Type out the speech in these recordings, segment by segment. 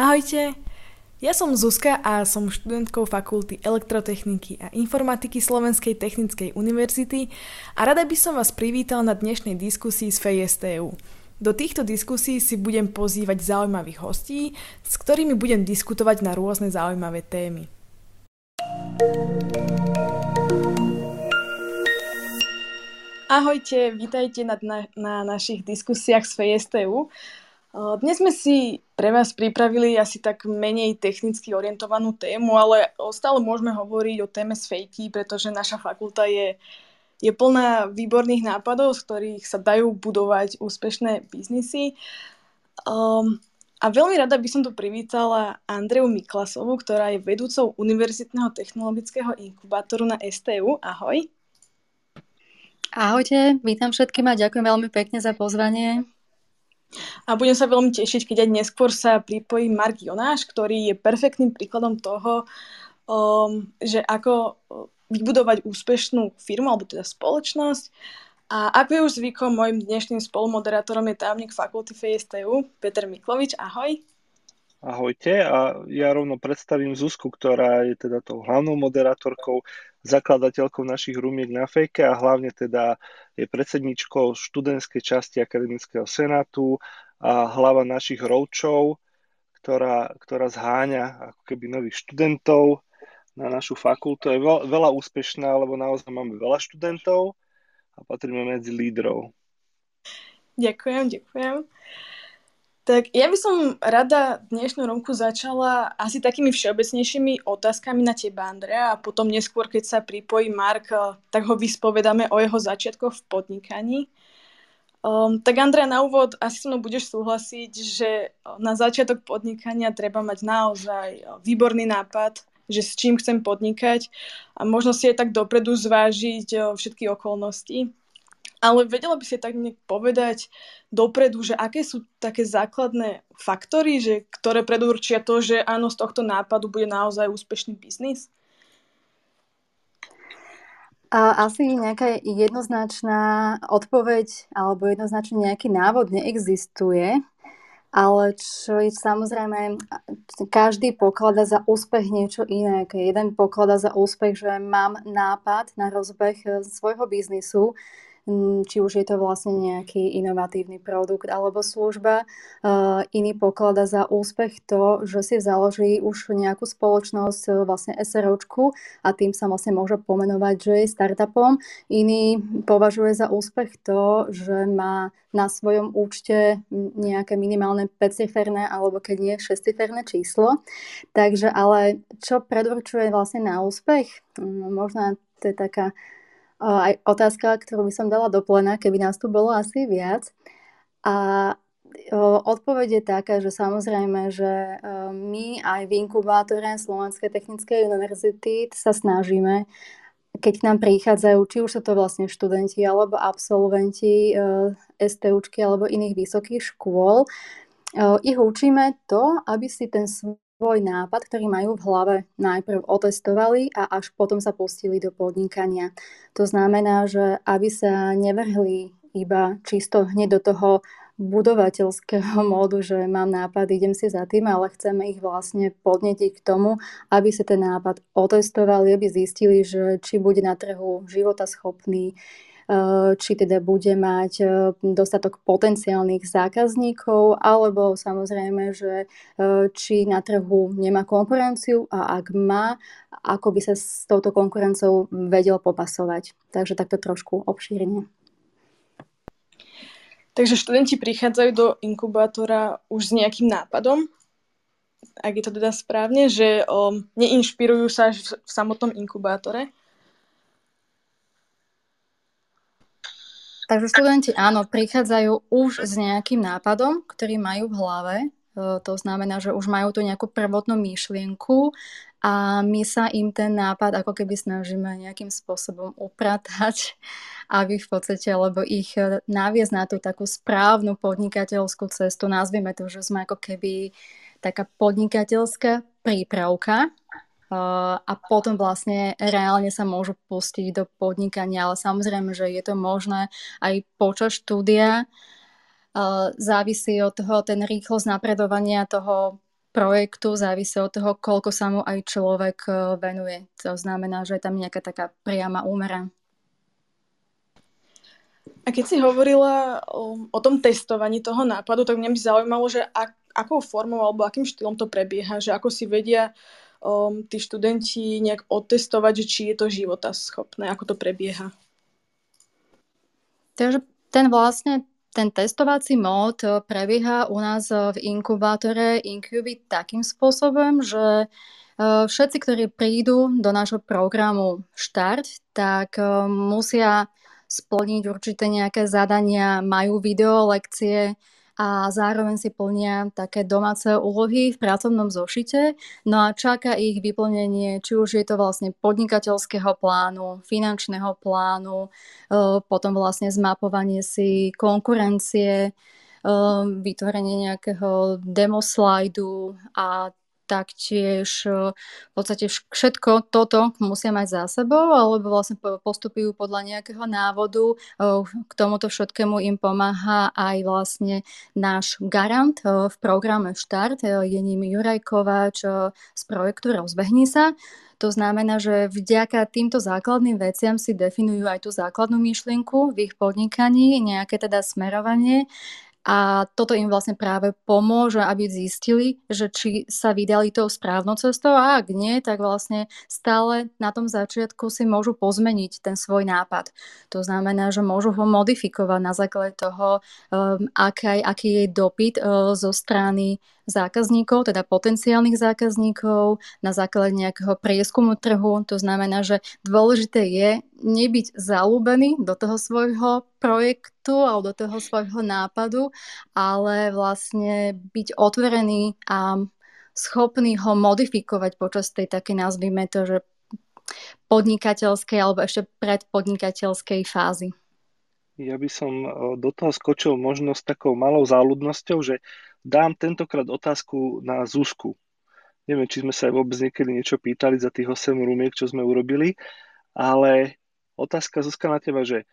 Ahojte, ja som Zuzka a som študentkou Fakulty elektrotechniky a informatiky Slovenskej technickej univerzity a rada by som vás privítal na dnešnej diskusii z FESTU. Do týchto diskusí si budem pozývať zaujímavých hostí, s ktorými budem diskutovať na rôzne zaujímavé témy. Ahojte, vítajte na, na, na našich diskusiách z FESTU. Dnes sme si pre vás pripravili asi tak menej technicky orientovanú tému, ale stále môžeme hovoriť o téme z fejky, pretože naša fakulta je, je plná výborných nápadov, z ktorých sa dajú budovať úspešné biznisy. Um, a veľmi rada by som tu privítala Andreu Miklasovu, ktorá je vedúcou Univerzitného technologického inkubátoru na STU. Ahoj. Ahojte, vítam všetkým a ďakujem veľmi pekne za pozvanie. A budem sa veľmi tešiť, keď aj neskôr sa pripojí Mark Jonáš, ktorý je perfektným príkladom toho, um, že ako uh, vybudovať úspešnú firmu alebo teda spoločnosť. A ako je už zvykom, môjim dnešným spolumoderátorom je tajomník fakulty FSTU, Peter Miklovič. Ahoj. Ahojte a ja rovno predstavím Zuzku, ktorá je teda tou hlavnou moderátorkou, zakladateľkou našich rumiek na fejke a hlavne teda je predsedničkou študentskej časti Akademického senátu a hlava našich roučov, ktorá, ktorá zháňa ako keby nových študentov na našu fakultu. Je veľa úspešná, lebo naozaj máme veľa študentov a patríme medzi lídrov. Ďakujem, ďakujem. Tak ja by som rada dnešnú romku začala asi takými všeobecnejšími otázkami na teba, Andrea, a potom neskôr, keď sa pripojí Mark, eh, tak ho vyspovedáme o jeho začiatkoch v podnikaní. Um, tak Andrea, na úvod asi so mnou budeš súhlasiť, že na začiatok podnikania treba mať naozaj eh, výborný nápad, že s čím chcem podnikať a možno si aj tak dopredu zvážiť eh, všetky okolnosti. Ale vedela by si tak povedať dopredu, že aké sú také základné faktory, že, ktoré predurčia to, že áno, z tohto nápadu bude naozaj úspešný biznis? Asi nejaká jednoznačná odpoveď alebo jednoznačne nejaký návod neexistuje, ale čo je samozrejme, každý pokladá za úspech niečo iné. Jeden pokladá za úspech, že mám nápad na rozbeh svojho biznisu, či už je to vlastne nejaký inovatívny produkt alebo služba. Iný poklada za úspech to, že si založí už nejakú spoločnosť, e, vlastne SROčku a tým sa vlastne môže pomenovať, že je startupom. Iný považuje za úspech to, že má na svojom účte nejaké minimálne 5-ciferné alebo keď nie 6-ciferné číslo. Takže ale čo predurčuje vlastne na úspech? Mm, možno to je taká aj otázka, ktorú by som dala do plena, keby nás tu bolo asi viac. A odpoveď je taká, že samozrejme, že my aj v inkubátore Slovenskej technickej univerzity sa snažíme, keď k nám prichádzajú, či už sú to vlastne študenti alebo absolventi STUčky alebo iných vysokých škôl, ich učíme to, aby si ten svoj svoj nápad, ktorý majú v hlave, najprv otestovali a až potom sa pustili do podnikania. To znamená, že aby sa nevrhli iba čisto hneď do toho budovateľského módu, že mám nápad, idem si za tým, ale chceme ich vlastne podnetiť k tomu, aby sa ten nápad otestovali, aby zistili, že či bude na trhu životaschopný, Eh, či teda bude mať eh, dostatok potenciálnych zákazníkov, alebo samozrejme, že eh, či na trhu nemá konkurenciu a ak má, ako by sa s touto konkurenciou vedel popasovať. Takže takto trošku obšírne. Takže študenti prichádzajú do inkubátora už s nejakým nápadom, ak je to teda správne, že um, neinšpirujú sa až v samotnom inkubátore? Takže študenti áno, prichádzajú už s nejakým nápadom, ktorý majú v hlave. E, to znamená, že už majú tu nejakú prvotnú myšlienku a my sa im ten nápad ako keby snažíme nejakým spôsobom upratať, aby v podstate, alebo ich e, naviesť na tú takú správnu podnikateľskú cestu. Nazvime to, že sme ako keby taká podnikateľská prípravka, a potom vlastne reálne sa môžu pustiť do podnikania, ale samozrejme, že je to možné aj počas štúdia. Závisí od toho ten rýchlosť napredovania toho projektu závisí od toho, koľko sa mu aj človek e, venuje. To znamená, že je tam nejaká taká priama úmera. A keď si hovorila o, o tom testovaní toho nápadu, tak mňa by zaujímalo, že ak, akou formou alebo akým štýlom to prebieha, že ako si vedia um, tí študenti nejak otestovať, že či je to života schopné, ako to prebieha. Takže ten vlastne ten testovací mód prebieha u nás v inkubátore Incubi takým spôsobom, že všetci, ktorí prídu do nášho programu Štart, tak musia splniť určité nejaké zadania, majú video lekcie a zároveň si plnia také domáce úlohy v pracovnom zošite. No a čaká ich vyplnenie, či už je to vlastne podnikateľského plánu, finančného plánu, e, potom vlastne zmapovanie si konkurencie, e, vytvorenie nejakého demoslajdu a taktiež e, v podstate všetko toto musia mať za sebou, alebo vlastne postupujú podľa nejakého návodu. E, k tomuto všetkému im pomáha aj vlastne náš garant e, v programe Štart. Je ním Juraj Kováč z projektu Rozbehni sa. To znamená, že vďaka týmto základným veciam si definujú aj tú základnú myšlienku v ich podnikaní, nejaké teda smerovanie a toto im vlastne práve pomôže, aby zistili, že či sa vydali tou správnou cestou a ak nie, tak vlastne stále na tom začiatku si môžu pozmeniť ten svoj nápad. To znamená, že môžu ho modifikovať na základe toho, um, aký, aký je dopyt uh, zo strany zákazníkov, teda potenciálnych zákazníkov, na základe nejakého prieskumu trhu. To znamená, že dôležité je nebyť zalúbený do toho svojho projektu alebo do toho svojho nápadu, ale vlastne byť otvorený a schopný ho modifikovať počas tej také nazvime to, že podnikateľskej alebo ešte predpodnikateľskej fázy. Ja by som e, do toho skočil možno s takou malou záľudnosťou, že dám tentokrát otázku na Zuzku. Neviem, či sme sa aj vôbec niekedy niečo pýtali za tých 8 rumiek, čo sme urobili, ale otázka Zuzka na teba, že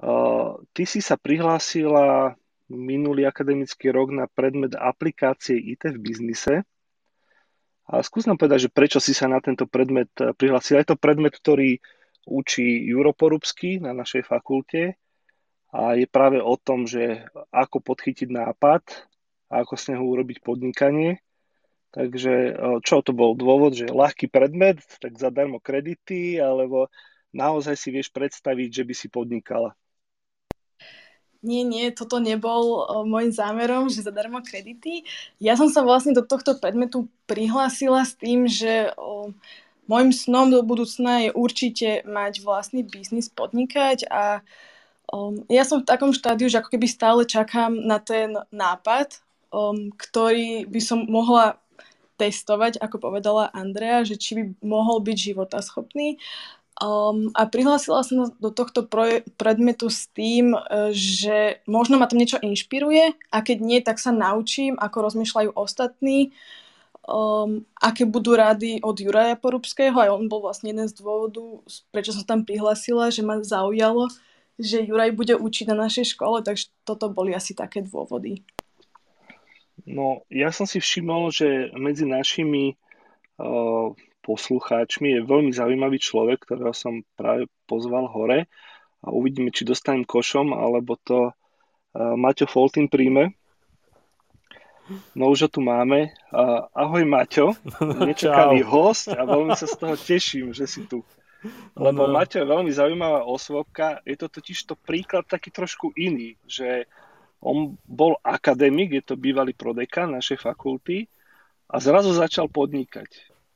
uh, ty si sa prihlásila minulý akademický rok na predmet aplikácie IT v biznise. A skús nám povedať, že prečo si sa na tento predmet e, prihlásila. Je to predmet, ktorý učí Juro Porubsky na našej fakulte a je práve o tom, že ako podchytiť nápad a ako z neho urobiť podnikanie. Takže e, čo to bol dôvod, že ľahký predmet, tak zadarmo kredity, alebo naozaj si vieš predstaviť, že by si podnikala? Nie, nie, toto nebol uh, môjim zámerom, že zadarmo kredity. Ja som sa vlastne do tohto predmetu prihlásila s tým, že uh, môjim snom do budúcna je určite mať vlastný biznis, podnikať a ja som v takom štádiu, že ako keby stále čakám na ten nápad, um, ktorý by som mohla testovať, ako povedala Andrea, že či by mohol byť životaschopný. Um, a prihlásila som do tohto proje- predmetu s tým, e, že možno ma to niečo inšpiruje a keď nie, tak sa naučím, ako rozmýšľajú ostatní, um, aké budú rady od Juraja Porubského. Aj on bol vlastne jeden z dôvodov, prečo som tam prihlásila, že ma zaujalo, že Juraj bude učiť na našej škole, takže toto boli asi také dôvody. No, ja som si všimol, že medzi našimi uh, poslucháčmi je veľmi zaujímavý človek, ktorého som práve pozval hore a uvidíme, či dostanem košom, alebo to uh, Maťo Foltin príjme. No už ho tu máme. Uh, ahoj Maťo, nečakaný host a veľmi sa z toho teším, že si tu. Lebo no. Maťo je veľmi zaujímavá osvobka, je to totiž to príklad taký trošku iný, že on bol akademik, je to bývalý prodekan našej fakulty a zrazu začal podnikať.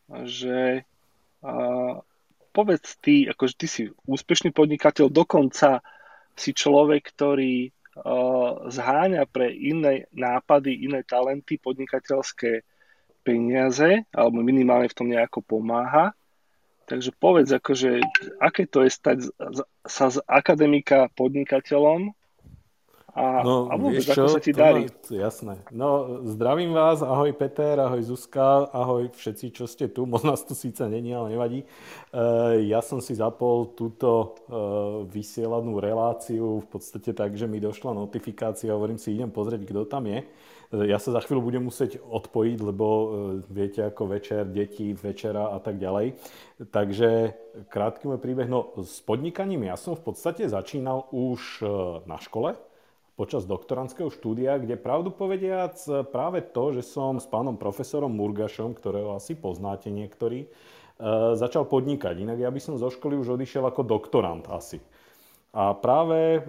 Že a, povedz ty, akože ty si úspešný podnikateľ, dokonca si človek, ktorý a, zháňa pre iné nápady, iné talenty, podnikateľské peniaze, alebo minimálne v tom nejako pomáha. Takže povedz, akože, aké to je stať sa z akademika podnikateľom a, no, a vôbec, ako sa ti darí? No, jasné. No, zdravím vás, ahoj Peter, ahoj Zuzka, ahoj všetci, čo ste tu. Moc nás tu síce není, ale nevadí. Uh, ja som si zapol túto uh, vysielanú reláciu v podstate tak, že mi došla notifikácia, hovorím si, idem pozrieť, kto tam je. Ja sa za chvíľu budem musieť odpojiť, lebo e, viete ako večer, deti, večera a tak ďalej. Takže krátky môj príbeh. No s podnikaním ja som v podstate začínal už e, na škole počas doktorandského štúdia, kde pravdu povediac práve to, že som s pánom profesorom Murgašom, ktorého asi poznáte niektorí, začal podnikať. Inak ja by som zo školy už odišiel ako doktorant asi. A práve e,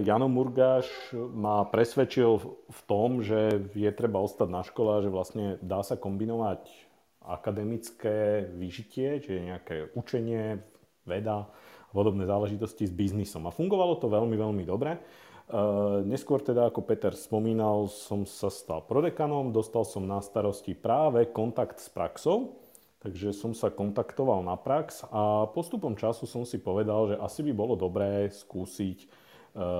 Jano Murgáš ma presvedčil v tom, že je treba ostať na škole a že vlastne dá sa kombinovať akademické vyžitie, čiže nejaké učenie, veda a podobné záležitosti s biznisom. A fungovalo to veľmi, veľmi dobre. E, neskôr teda, ako Peter spomínal, som sa stal prodekanom, dostal som na starosti práve kontakt s praxou, Takže som sa kontaktoval na prax a postupom času som si povedal, že asi by bolo dobré skúsiť e,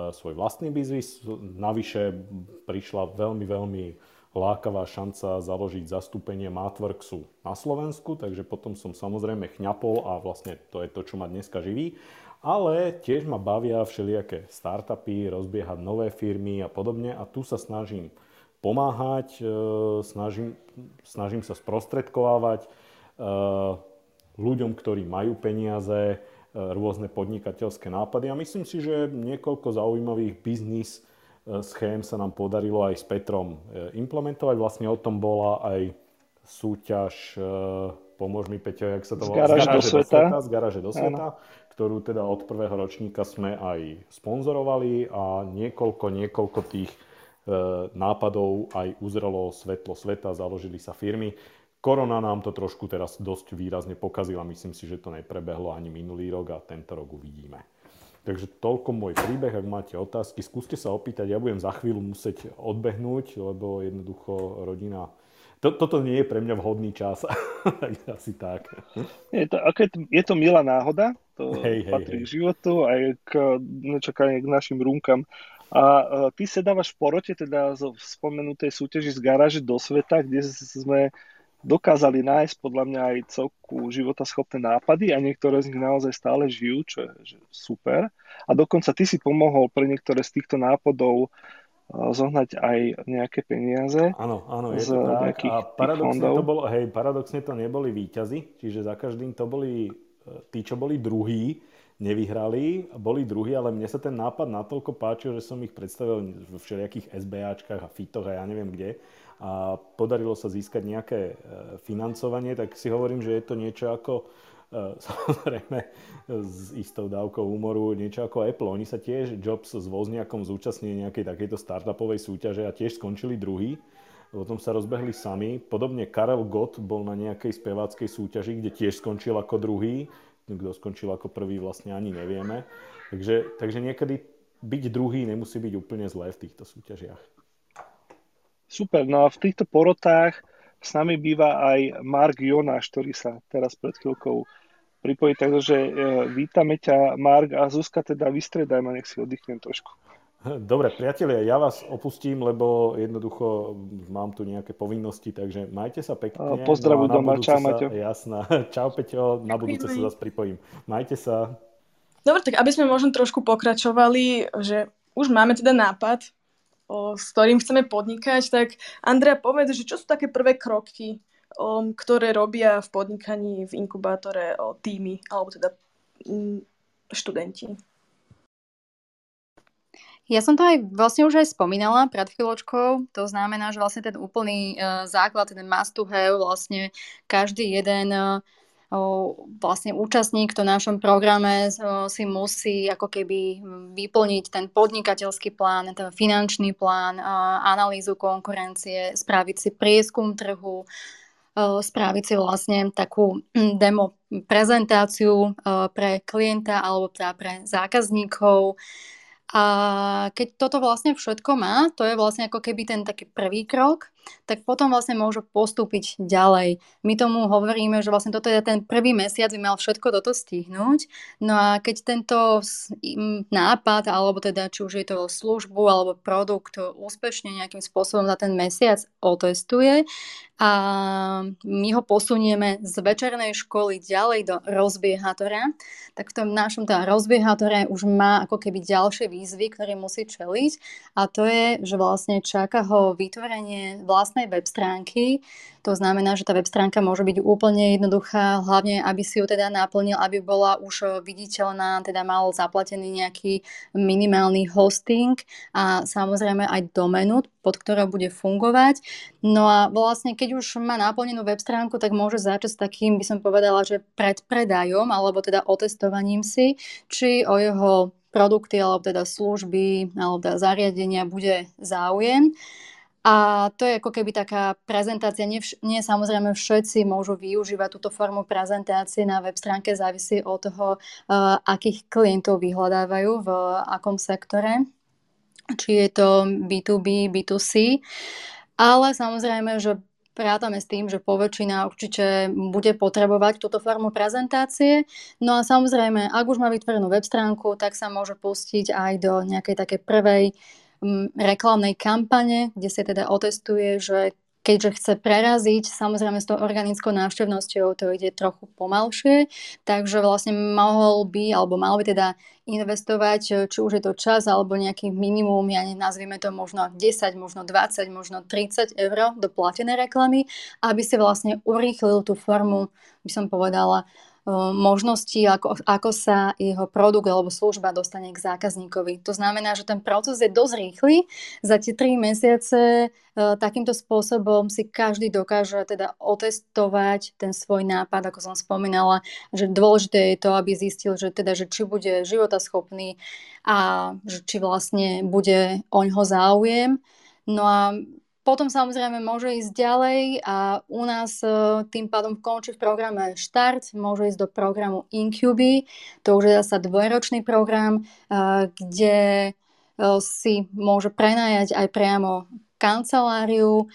svoj vlastný biznis. Navyše prišla veľmi, veľmi lákavá šanca založiť zastúpenie Matworksu na Slovensku, takže potom som samozrejme chňapol a vlastne to je to, čo ma dneska živí. Ale tiež ma bavia všelijaké startupy, rozbiehať nové firmy a podobne a tu sa snažím pomáhať, e, snažím, snažím sa sprostredkovávať, Eh, ľuďom, ktorí majú peniaze, eh, rôzne podnikateľské nápady. A myslím si, že niekoľko zaujímavých biznis schém sa nám podarilo aj s Petrom implementovať. Vlastne o tom bola aj súťaž, pomôž mi Peťo, jak sa to volá? Z garáže do, do sveta. Z garáže do sveta, ktorú teda od prvého ročníka sme aj sponzorovali a niekoľko, niekoľko tých nápadov aj uzrelo svetlo sveta, založili sa firmy. Korona nám to trošku teraz dosť výrazne pokazila. Myslím si, že to neprebehlo ani minulý rok a tento rok uvidíme. Takže toľko môj príbeh. Ak máte otázky, skúste sa opýtať. Ja budem za chvíľu musieť odbehnúť, lebo jednoducho rodina... Toto nie je pre mňa vhodný čas. asi tak. Je to, je, to, je to milá náhoda. To hej, patrí hej, k životu aj k nečakanie k našim rúnkam. A uh, ty sedávaš v porote, teda zo spomenutej súťaži z garáže do sveta, kde sme dokázali nájsť podľa mňa aj celku životaschopné nápady a niektoré z nich naozaj stále žijú, čo je super. A dokonca ty si pomohol pre niektoré z týchto nápadov zohnať aj nejaké peniaze. Áno, áno, je to tak. A paradoxne to, bolo, hej, paradoxne to neboli výťazy, čiže za každým to boli eh, tí, čo boli druhí, nevyhrali, boli druhí, ale mne sa ten nápad natoľko páčil, že som ich predstavil vo všelijakých SBAčkách a FIToch a ja neviem kde a podarilo sa získať nejaké e, financovanie, tak si hovorím, že je to niečo ako e, samozrejme s istou dávkou humoru, niečo ako Apple. Oni sa tiež, Jobs s Vozniakom zúčastnili nejakej takejto startupovej súťaže a tiež skončili druhý. Potom sa rozbehli sami. Podobne Karel Gott bol na nejakej speváckej súťaži, kde tiež skončil ako druhý. Kto skončil ako prvý vlastne ani nevieme. Takže, takže niekedy byť druhý nemusí byť úplne zlé v týchto súťažiach. Super, no a v týchto porotách s nami býva aj Mark Jonáš, ktorý sa teraz pred chvíľkou pripojí, takže e, vítame ťa Mark a Zuzka teda vystredaj ma, nech si oddychnem trošku. Dobre, priatelia, ja vás opustím, lebo jednoducho mám tu nejaké povinnosti, takže majte sa pekne. Pozdravuj no doma, čau Maťo. Jasná, čau Peťo, na budúce sa zase pripojím. Majte sa. Dobre, tak aby sme možno trošku pokračovali, že už máme teda nápad, o, s ktorým chceme podnikať, tak Andrea povedz, že čo sú také prvé kroky, o, ktoré robia v podnikaní v inkubátore o, týmy, alebo teda m, študenti. Ja som to aj vlastne už aj spomínala pred chvíľočkou. To znamená, že vlastne ten úplný uh, základ, ten must to have, vlastne každý jeden uh, vlastne účastník v našom programe si musí ako keby vyplniť ten podnikateľský plán, ten finančný plán, analýzu konkurencie, spraviť si prieskum trhu, spraviť si vlastne takú demo prezentáciu pre klienta alebo teda pre zákazníkov. A keď toto vlastne všetko má, to je vlastne ako keby ten taký prvý krok. Tak potom vlastne môžu postúpiť ďalej. My tomu hovoríme, že vlastne toto je ten prvý mesiac, by mal všetko toto stihnúť. No a keď tento nápad, alebo teda či už je to službu alebo produkt úspešne nejakým spôsobom za ten mesiac otestuje a my ho posunieme z večernej školy ďalej do rozbiehatora, tak v tom našom teda rozbiehatore už má ako keby ďalšie výzvy, ktoré musí čeliť a to je, že vlastne čaká ho vytvorenie vlastnej web stránky, to znamená, že tá web stránka môže byť úplne jednoduchá, hlavne aby si ju teda naplnil, aby bola už viditeľná, teda mal zaplatený nejaký minimálny hosting a samozrejme aj domenu, pod ktorou bude fungovať. No a vlastne keď už má naplnenú web stránku, tak môže začať s takým, by som povedala, že predpredajom alebo teda otestovaním si, či o jeho produkty alebo teda služby alebo teda zariadenia bude záujem. A to je ako keby taká prezentácia. Nie, vš- nie samozrejme všetci môžu využívať túto formu prezentácie na web stránke, závisí od toho, uh, akých klientov vyhľadávajú v akom sektore. Či je to B2B, B2C. Ale samozrejme, že Rátame s tým, že poväčšina určite bude potrebovať túto formu prezentácie. No a samozrejme, ak už má vytvorenú web stránku, tak sa môže pustiť aj do nejakej takej prvej reklamnej kampane, kde sa teda otestuje, že keďže chce preraziť, samozrejme s tou organickou návštevnosťou to ide trochu pomalšie, takže vlastne mohol by, alebo mal by teda investovať, či už je to čas alebo nejaký minimum, ja nazvime to možno 10, možno 20, možno 30 eur do platenej reklamy, aby si vlastne urýchlil tú formu, by som povedala, možnosti, ako, ako sa jeho produkt alebo služba dostane k zákazníkovi. To znamená, že ten proces je dosť rýchly. Za tie 3 mesiace e, takýmto spôsobom si každý dokáže teda otestovať ten svoj nápad, ako som spomínala, že dôležité je to, aby zistil, že teda, že či bude životaschopný a že či vlastne bude oňho záujem. No a potom samozrejme môže ísť ďalej a u nás e, tým pádom končí v programe Štart, môže ísť do programu Incuby, to už je zase dvojročný program, e, kde e, si môže prenajať aj priamo kanceláriu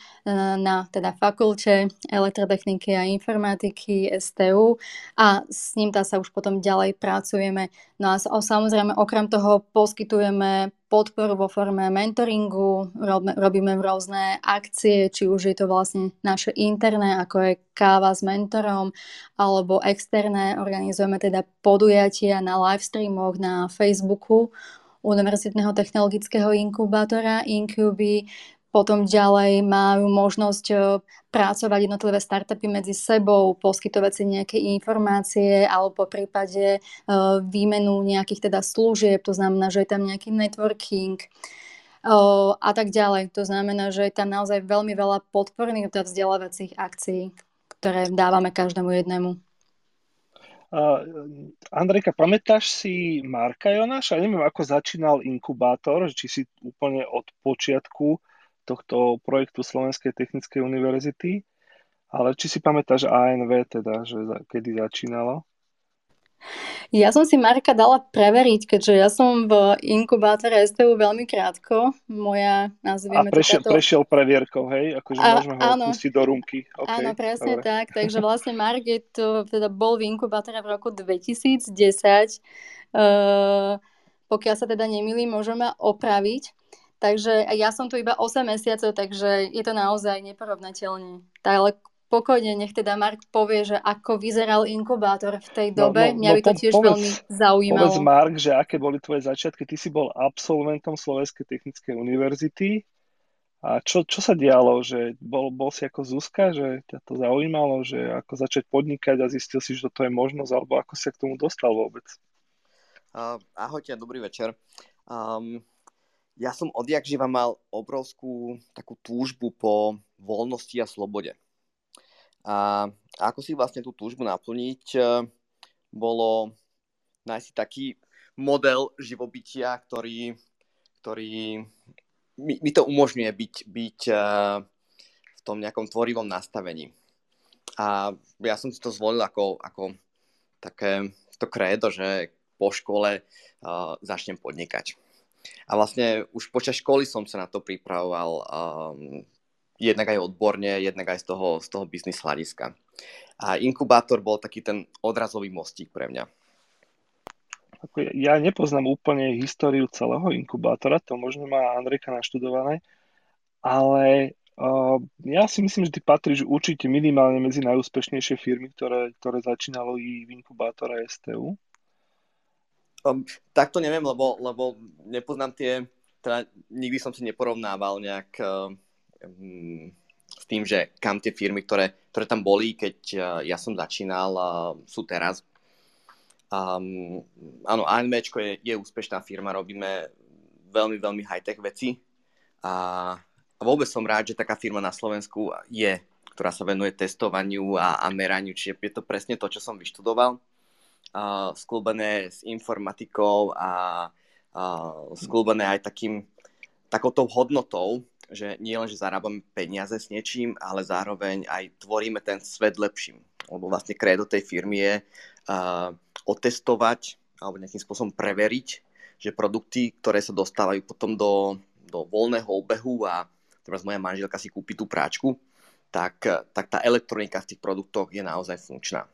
na teda fakulte elektrotechniky a informatiky STU a s ním tá sa už potom ďalej pracujeme. No a samozrejme okrem toho poskytujeme podporu vo forme mentoringu, robíme rôzne akcie, či už je to vlastne naše interné, ako je káva s mentorom, alebo externé, organizujeme teda podujatia na live streamoch na Facebooku Univerzitného technologického inkubátora Incuby, potom ďalej majú možnosť e, pracovať jednotlivé startupy medzi sebou, poskytovať si nejaké informácie alebo po prípade e, výmenu nejakých teda služieb, to znamená, že je tam nejaký networking e, a tak ďalej. To znamená, že je tam naozaj veľmi veľa podporných teda vzdelávacích akcií, ktoré dávame každému jednému. Uh, Andrejka, pamätáš si Marka Jonáša? Neviem, ako začínal inkubátor, či si úplne od počiatku tohto projektu Slovenskej technickej univerzity. Ale či si pamätáš ANV teda, že za, kedy začínalo? Ja som si Marka dala preveriť, keďže ja som v inkubátore STU veľmi krátko. Moja, nazvieme A prešiel, to prešiel previerkou, hej? Akože a, môžeme ho áno, pustiť do rumky. Okay, áno, presne dobre. tak. Takže vlastne Mark je to, teda bol v inkubátore v roku 2010. Uh, pokiaľ sa teda nemýlim, môžeme opraviť. Takže ja som tu iba 8 mesiacov, takže je to naozaj neporovnateľne. Tak ale pokojne, nech teda Mark povie, že ako vyzeral inkubátor v tej no, dobe. No, no, Mňa by to tiež povedz, veľmi zaujímalo. Povedz Mark, že aké boli tvoje začiatky. Ty si bol absolventom Slovenskej technickej univerzity. A čo, čo sa dialo? Že bol, bol si ako Zuzka, že ťa to zaujímalo, že ako začať podnikať a zistil si, že toto je možnosť, alebo ako si k tomu dostal vôbec? Uh, ahojte, dobrý večer. Um, ja som odjak živa mal obrovskú takú túžbu po voľnosti a slobode. A ako si vlastne tú túžbu naplniť, e, bolo nájsť taký model živobytia, ktorý, ktorý mi, mi to umožňuje byť, byť e, v tom nejakom tvorivom nastavení. A ja som si to zvolil ako, ako také to krédo, že po škole uh, začnem podnikať. A vlastne už počas školy som sa na to pripravoval. Um, jednak aj odborne, jednak aj z toho, z toho biznis hľadiska. A inkubátor bol taký ten odrazový mostík pre mňa. Ja nepoznám úplne históriu celého inkubátora, to možno má Andrejka naštudované, ale uh, ja si myslím, že ty patríš určite minimálne medzi najúspešnejšie firmy, ktoré, ktoré začínalo i v inkubátore STU. Um, tak to neviem, lebo, lebo nepoznám tie, teda nikdy som si neporovnával nejak um, s tým, že kam tie firmy, ktoré, ktoré tam boli, keď uh, ja som začínal, uh, sú teraz. Um, áno, ANV je, je úspešná firma, robíme veľmi, veľmi high-tech veci a, a vôbec som rád, že taká firma na Slovensku je, ktorá sa venuje testovaniu a, a meraniu, čiže je to presne to, čo som vyštudoval uh, sklúbené s informatikou a uh, sklúbené aj takým, takouto hodnotou, že nie len, že zarábame peniaze s niečím, ale zároveň aj tvoríme ten svet lepším. Lebo vlastne kredo tej firmy je uh, otestovať alebo nejakým spôsobom preveriť, že produkty, ktoré sa dostávajú potom do, do voľného obehu a teraz moja manželka si kúpi tú práčku, tak, tak tá elektronika v tých produktoch je naozaj funkčná.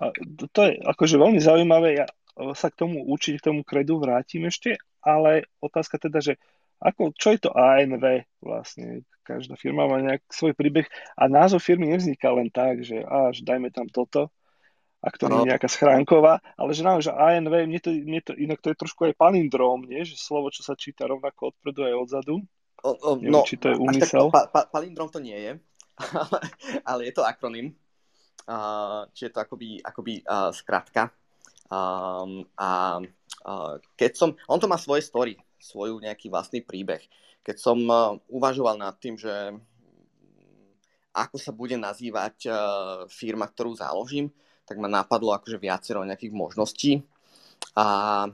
A to je akože veľmi zaujímavé, ja sa k tomu určite k tomu kredu vrátim ešte, ale otázka teda, že ako, čo je to ANV vlastne? Každá firma má nejak svoj príbeh a názov firmy nevzniká len tak, že až dajme tam toto, ak to no. nie je nejaká schránková, ale že naozaj, ANV, mne to, mne to, inak to je trošku aj palindróm, nie? že slovo, čo sa číta rovnako odpredu aj odzadu. O, o, Neviem, no, či to je úmysel. Pa, pa, palindróm to nie je, ale, ale je to akronym uh, čiže to akoby, akoby uh, skratka. Um, a uh, keď som, on to má svoje story, svoju nejaký vlastný príbeh. Keď som uh, uvažoval nad tým, že ako sa bude nazývať uh, firma, ktorú založím, tak ma napadlo akože viacero nejakých možností. A,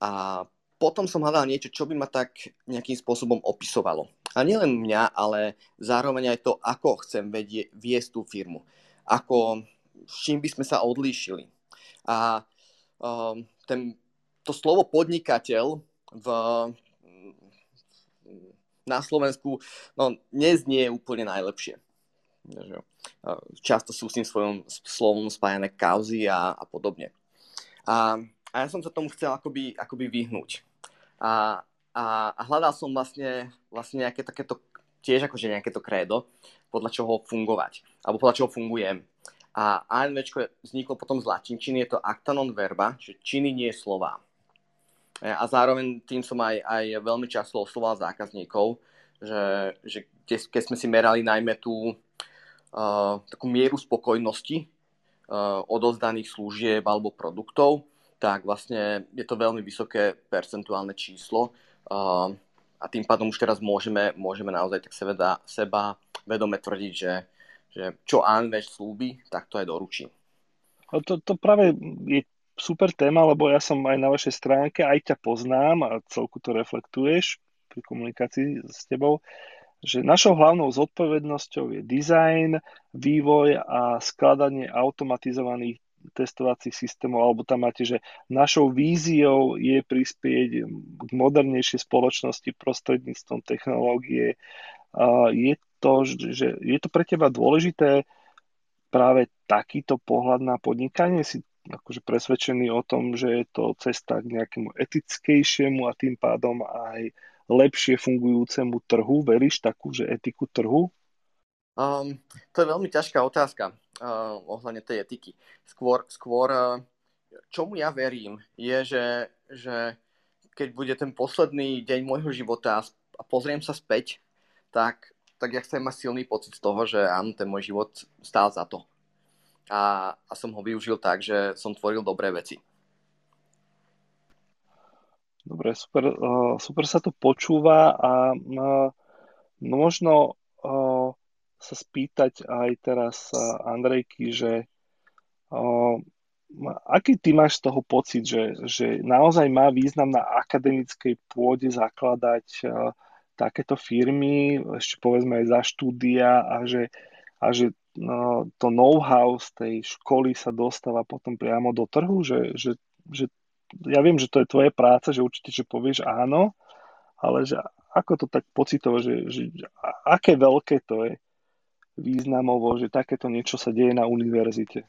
a potom som hľadal niečo, čo by ma tak nejakým spôsobom opisovalo. A nielen mňa, ale zároveň aj to, ako chcem vedie, viesť tú firmu ako s čím by sme sa odlíšili. A um, ten, to slovo podnikateľ v, na Slovensku no, neznie úplne najlepšie. Často sú s tým svojom slovom spájané kauzy a, a podobne. A, a ja som sa tomu chcel akoby, akoby vyhnúť. A, a, a hľadal som vlastne, vlastne nejaké takéto, tiež akože nejaké to krédo, podľa čoho fungovať, alebo podľa čoho fungujem. A ANV vzniklo potom z latinčiny, je to acta non verba, že činy nie slova. E, a zároveň tým som aj, aj veľmi často osloval zákazníkov, že, že keď sme si merali najmä tú uh, takú mieru spokojnosti uh, odozdaných služieb alebo produktov, tak vlastne je to veľmi vysoké percentuálne číslo uh, a tým pádom už teraz môžeme, môžeme naozaj tak seba, seba vedome tvrdiť, že, že čo Anvež slúbi, tak to aj doručí. A to, to práve je super téma, lebo ja som aj na vašej stránke, aj ťa poznám a celku to reflektuješ pri komunikácii s tebou, že našou hlavnou zodpovednosťou je dizajn, vývoj a skladanie automatizovaných testovacích systémov, alebo tam máte, že našou víziou je prispieť k modernejšej spoločnosti prostredníctvom technológie. Je to, že je to pre teba dôležité práve takýto pohľad na podnikanie? Si akože presvedčený o tom, že je to cesta k nejakému etickejšiemu a tým pádom aj lepšie fungujúcemu trhu? Veríš takú, že etiku trhu? Um, to je veľmi ťažká otázka uh, ohľadne tej etiky. Skôr, skôr uh, čomu ja verím, je, že, že keď bude ten posledný deň môjho života a pozriem sa späť, tak tak ja chcem mať silný pocit z toho, že áno, ten môj život stál za to. A, a som ho využil tak, že som tvoril dobré veci. Dobre, super, super sa to počúva a uh, možno sa spýtať aj teraz uh, Andrejky, že aký ty máš z toho pocit, že, že naozaj má význam na akademickej pôde zakladať uh, takéto firmy, ešte povedzme aj za štúdia a že, a že no, to know-how z tej školy sa dostáva potom priamo do trhu, že, že, že ja viem, že to je tvoje práca, že určite, že povieš áno, ale že ako to tak pocitovo, že, že aké veľké to je významovo, že takéto niečo sa deje na univerzite?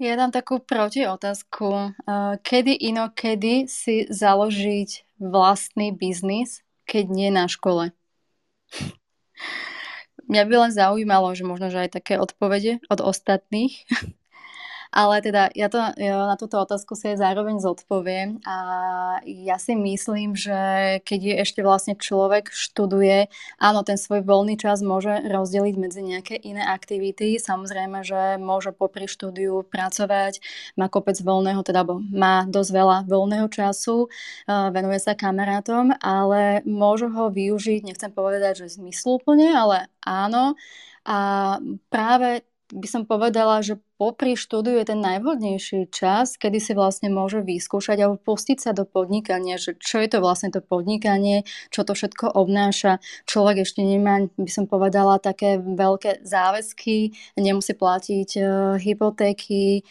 Ja dám takú protiotázku. Kedy inokedy si založiť vlastný biznis, keď nie na škole? Mňa by len zaujímalo, že možno, že aj také odpovede od ostatných. Ale teda ja, to, ja na túto otázku si aj zároveň zodpoviem a ja si myslím, že keď je ešte vlastne človek študuje, áno, ten svoj voľný čas môže rozdeliť medzi nejaké iné aktivity. Samozrejme, že môže popri štúdiu pracovať, má kopec voľného, teda má dosť veľa voľného času, venuje sa kamarátom, ale môže ho využiť, nechcem povedať, že zmysluplne, ale áno. A práve by som povedala, že popri štúdiu je ten najvhodnejší čas, kedy si vlastne môže vyskúšať alebo pustiť sa do podnikania, že čo je to vlastne to podnikanie, čo to všetko obnáša. Človek ešte nemá, by som povedala, také veľké záväzky, nemusí platiť uh, hypotéky,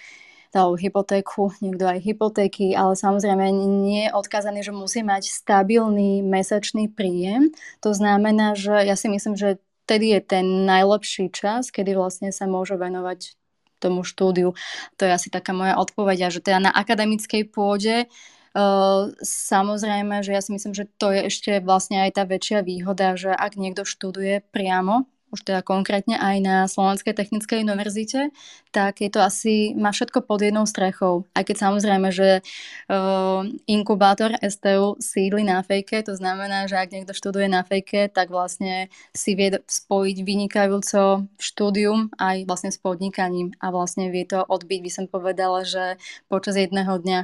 dal hypotéku, niekto aj hypotéky, ale samozrejme nie je odkazaný, že musí mať stabilný mesačný príjem. To znamená, že ja si myslím, že vtedy je ten najlepší čas, kedy vlastne sa môže venovať tomu štúdiu. To je asi taká moja odpoveď, že teda na akademickej pôde Uh, samozrejme, že ja si myslím, že to je ešte vlastne aj tá väčšia výhoda, že ak niekto študuje priamo už teda konkrétne aj na Slovenskej technickej univerzite, tak je to asi, má všetko pod jednou strechou. Aj keď samozrejme, že uh, inkubátor STU sídli na fejke, to znamená, že ak niekto študuje na fejke, tak vlastne si vie spojiť vynikajúco štúdium aj vlastne s podnikaním a vlastne vie to odbiť, by som povedala, že počas jedného dňa.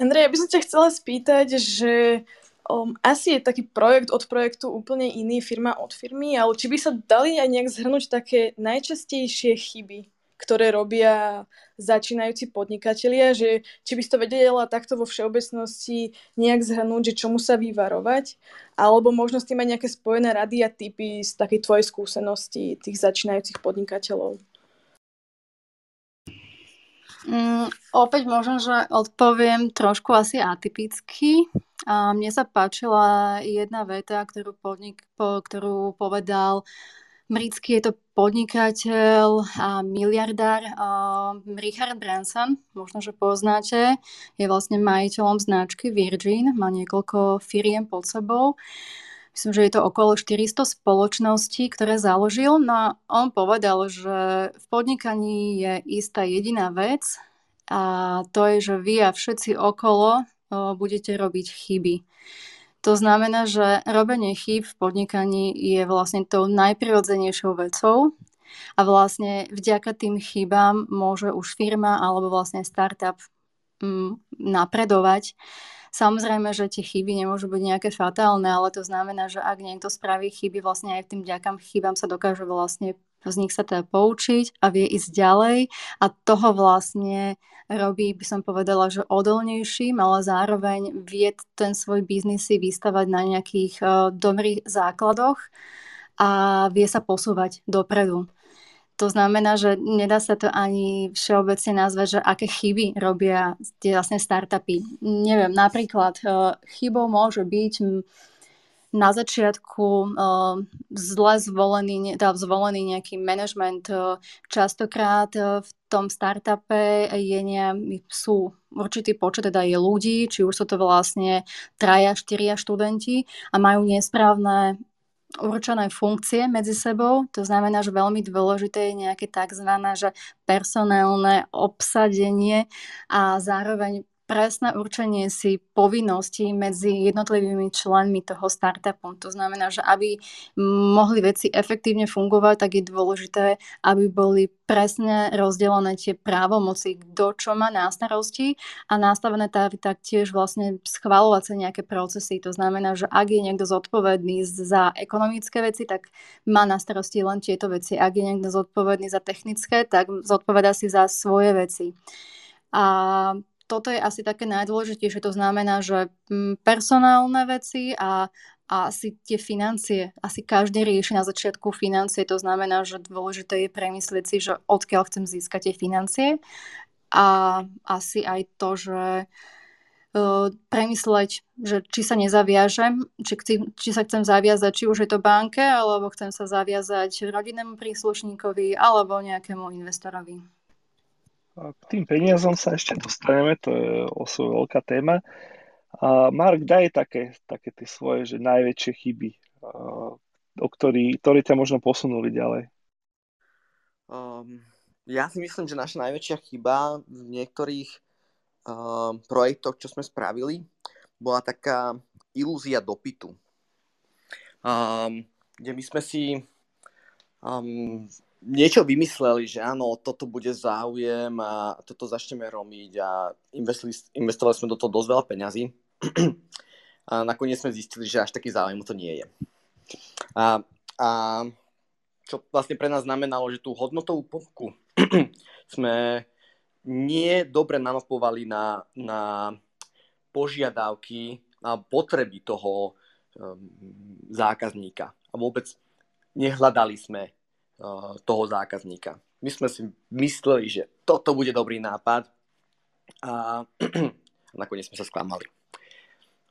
Andrej, ja by som ťa chcela spýtať, že um, asi je taký projekt od projektu úplne iný, firma od firmy, ale či by sa dali aj nejak zhrnúť také najčastejšie chyby, ktoré robia začínajúci podnikatelia, že či by si to vedela takto vo všeobecnosti nejak zhrnúť, že čomu sa vyvarovať, alebo možno s tým aj nejaké spojené rady a typy z takej tvojej skúsenosti tých začínajúcich podnikateľov. Mm, opäť možno, že odpoviem trošku asi atypicky. A mne sa páčila jedna veta, ktorú, podnik, po, ktorú povedal Britský je to podnikateľ a miliardár uh, Richard Branson, možno, že poznáte, je vlastne majiteľom značky Virgin, má niekoľko firiem pod sebou. Myslím, že je to okolo 400 spoločností, ktoré založil. No a on povedal, že v podnikaní je istá jediná vec a to je, že vy a všetci okolo budete robiť chyby. To znamená, že robenie chýb v podnikaní je vlastne tou najprirodzenejšou vecou a vlastne vďaka tým chybám môže už firma alebo vlastne startup mm, napredovať. Samozrejme, že tie chyby nemôžu byť nejaké fatálne, ale to znamená, že ak niekto spraví chyby, vlastne aj tým ďakám chybám sa dokáže vlastne z nich sa teda poučiť a vie ísť ďalej a toho vlastne robí, by som povedala, že odolnejším, ale zároveň vie ten svoj biznis si vystavať na nejakých uh, dobrých základoch a vie sa posúvať dopredu. To znamená, že nedá sa to ani všeobecne nazvať, že aké chyby robia tie vlastne startupy. Neviem, napríklad chybou môže byť na začiatku uh, zle zvolený, teda zvolený nejaký management. Uh, častokrát v tom startupe je ne, sú určitý počet teda je ľudí, či už sú to vlastne traja, štyria študenti a majú nesprávne určené funkcie medzi sebou. To znamená, že veľmi dôležité je nejaké tzv. Že personálne obsadenie a zároveň presné určenie si povinností medzi jednotlivými členmi toho startupu. To znamená, že aby mohli veci efektívne fungovať, tak je dôležité, aby boli presne rozdelené tie právomoci, kto čo má na starosti a nastavené taktiež vlastne schvalovať sa nejaké procesy. To znamená, že ak je niekto zodpovedný za ekonomické veci, tak má na starosti len tieto veci. Ak je niekto zodpovedný za technické, tak zodpoveda si za svoje veci. A toto je asi také najdôležitejšie. To znamená, že mm, personálne veci a, a asi tie financie. Asi každý rieši na začiatku financie. To znamená, že dôležité je premyslieť si, že odkiaľ chcem získať tie financie. A asi aj to, že premysleť, že či sa nezaviažem, či, chci, či sa chcem zaviazať, či už je to banke, alebo chcem sa zaviazať rodinnému príslušníkovi, alebo nejakému investorovi. K tým peniazom sa ešte dostaneme, to je osvoj veľká téma. A Mark, daj také, také tie svoje, že najväčšie chyby, o ktorý, ktoré ťa možno posunuli ďalej. Um, ja si myslím, že naša najväčšia chyba v niektorých uh, projektoch, čo sme spravili, bola taká ilúzia dopytu. Um, kde my sme si um, niečo vymysleli, že áno, toto bude záujem a toto začneme robiť a investovali, investovali sme do toho dosť veľa peňazí. a nakoniec sme zistili, že až taký záujem to nie je. A, a čo vlastne pre nás znamenalo, že tú hodnotovú ponuku sme nie dobre namapovali na, na požiadavky a potreby toho um, zákazníka. A vôbec nehľadali sme toho zákazníka. My sme si mysleli, že toto bude dobrý nápad a nakoniec sme sa sklamali.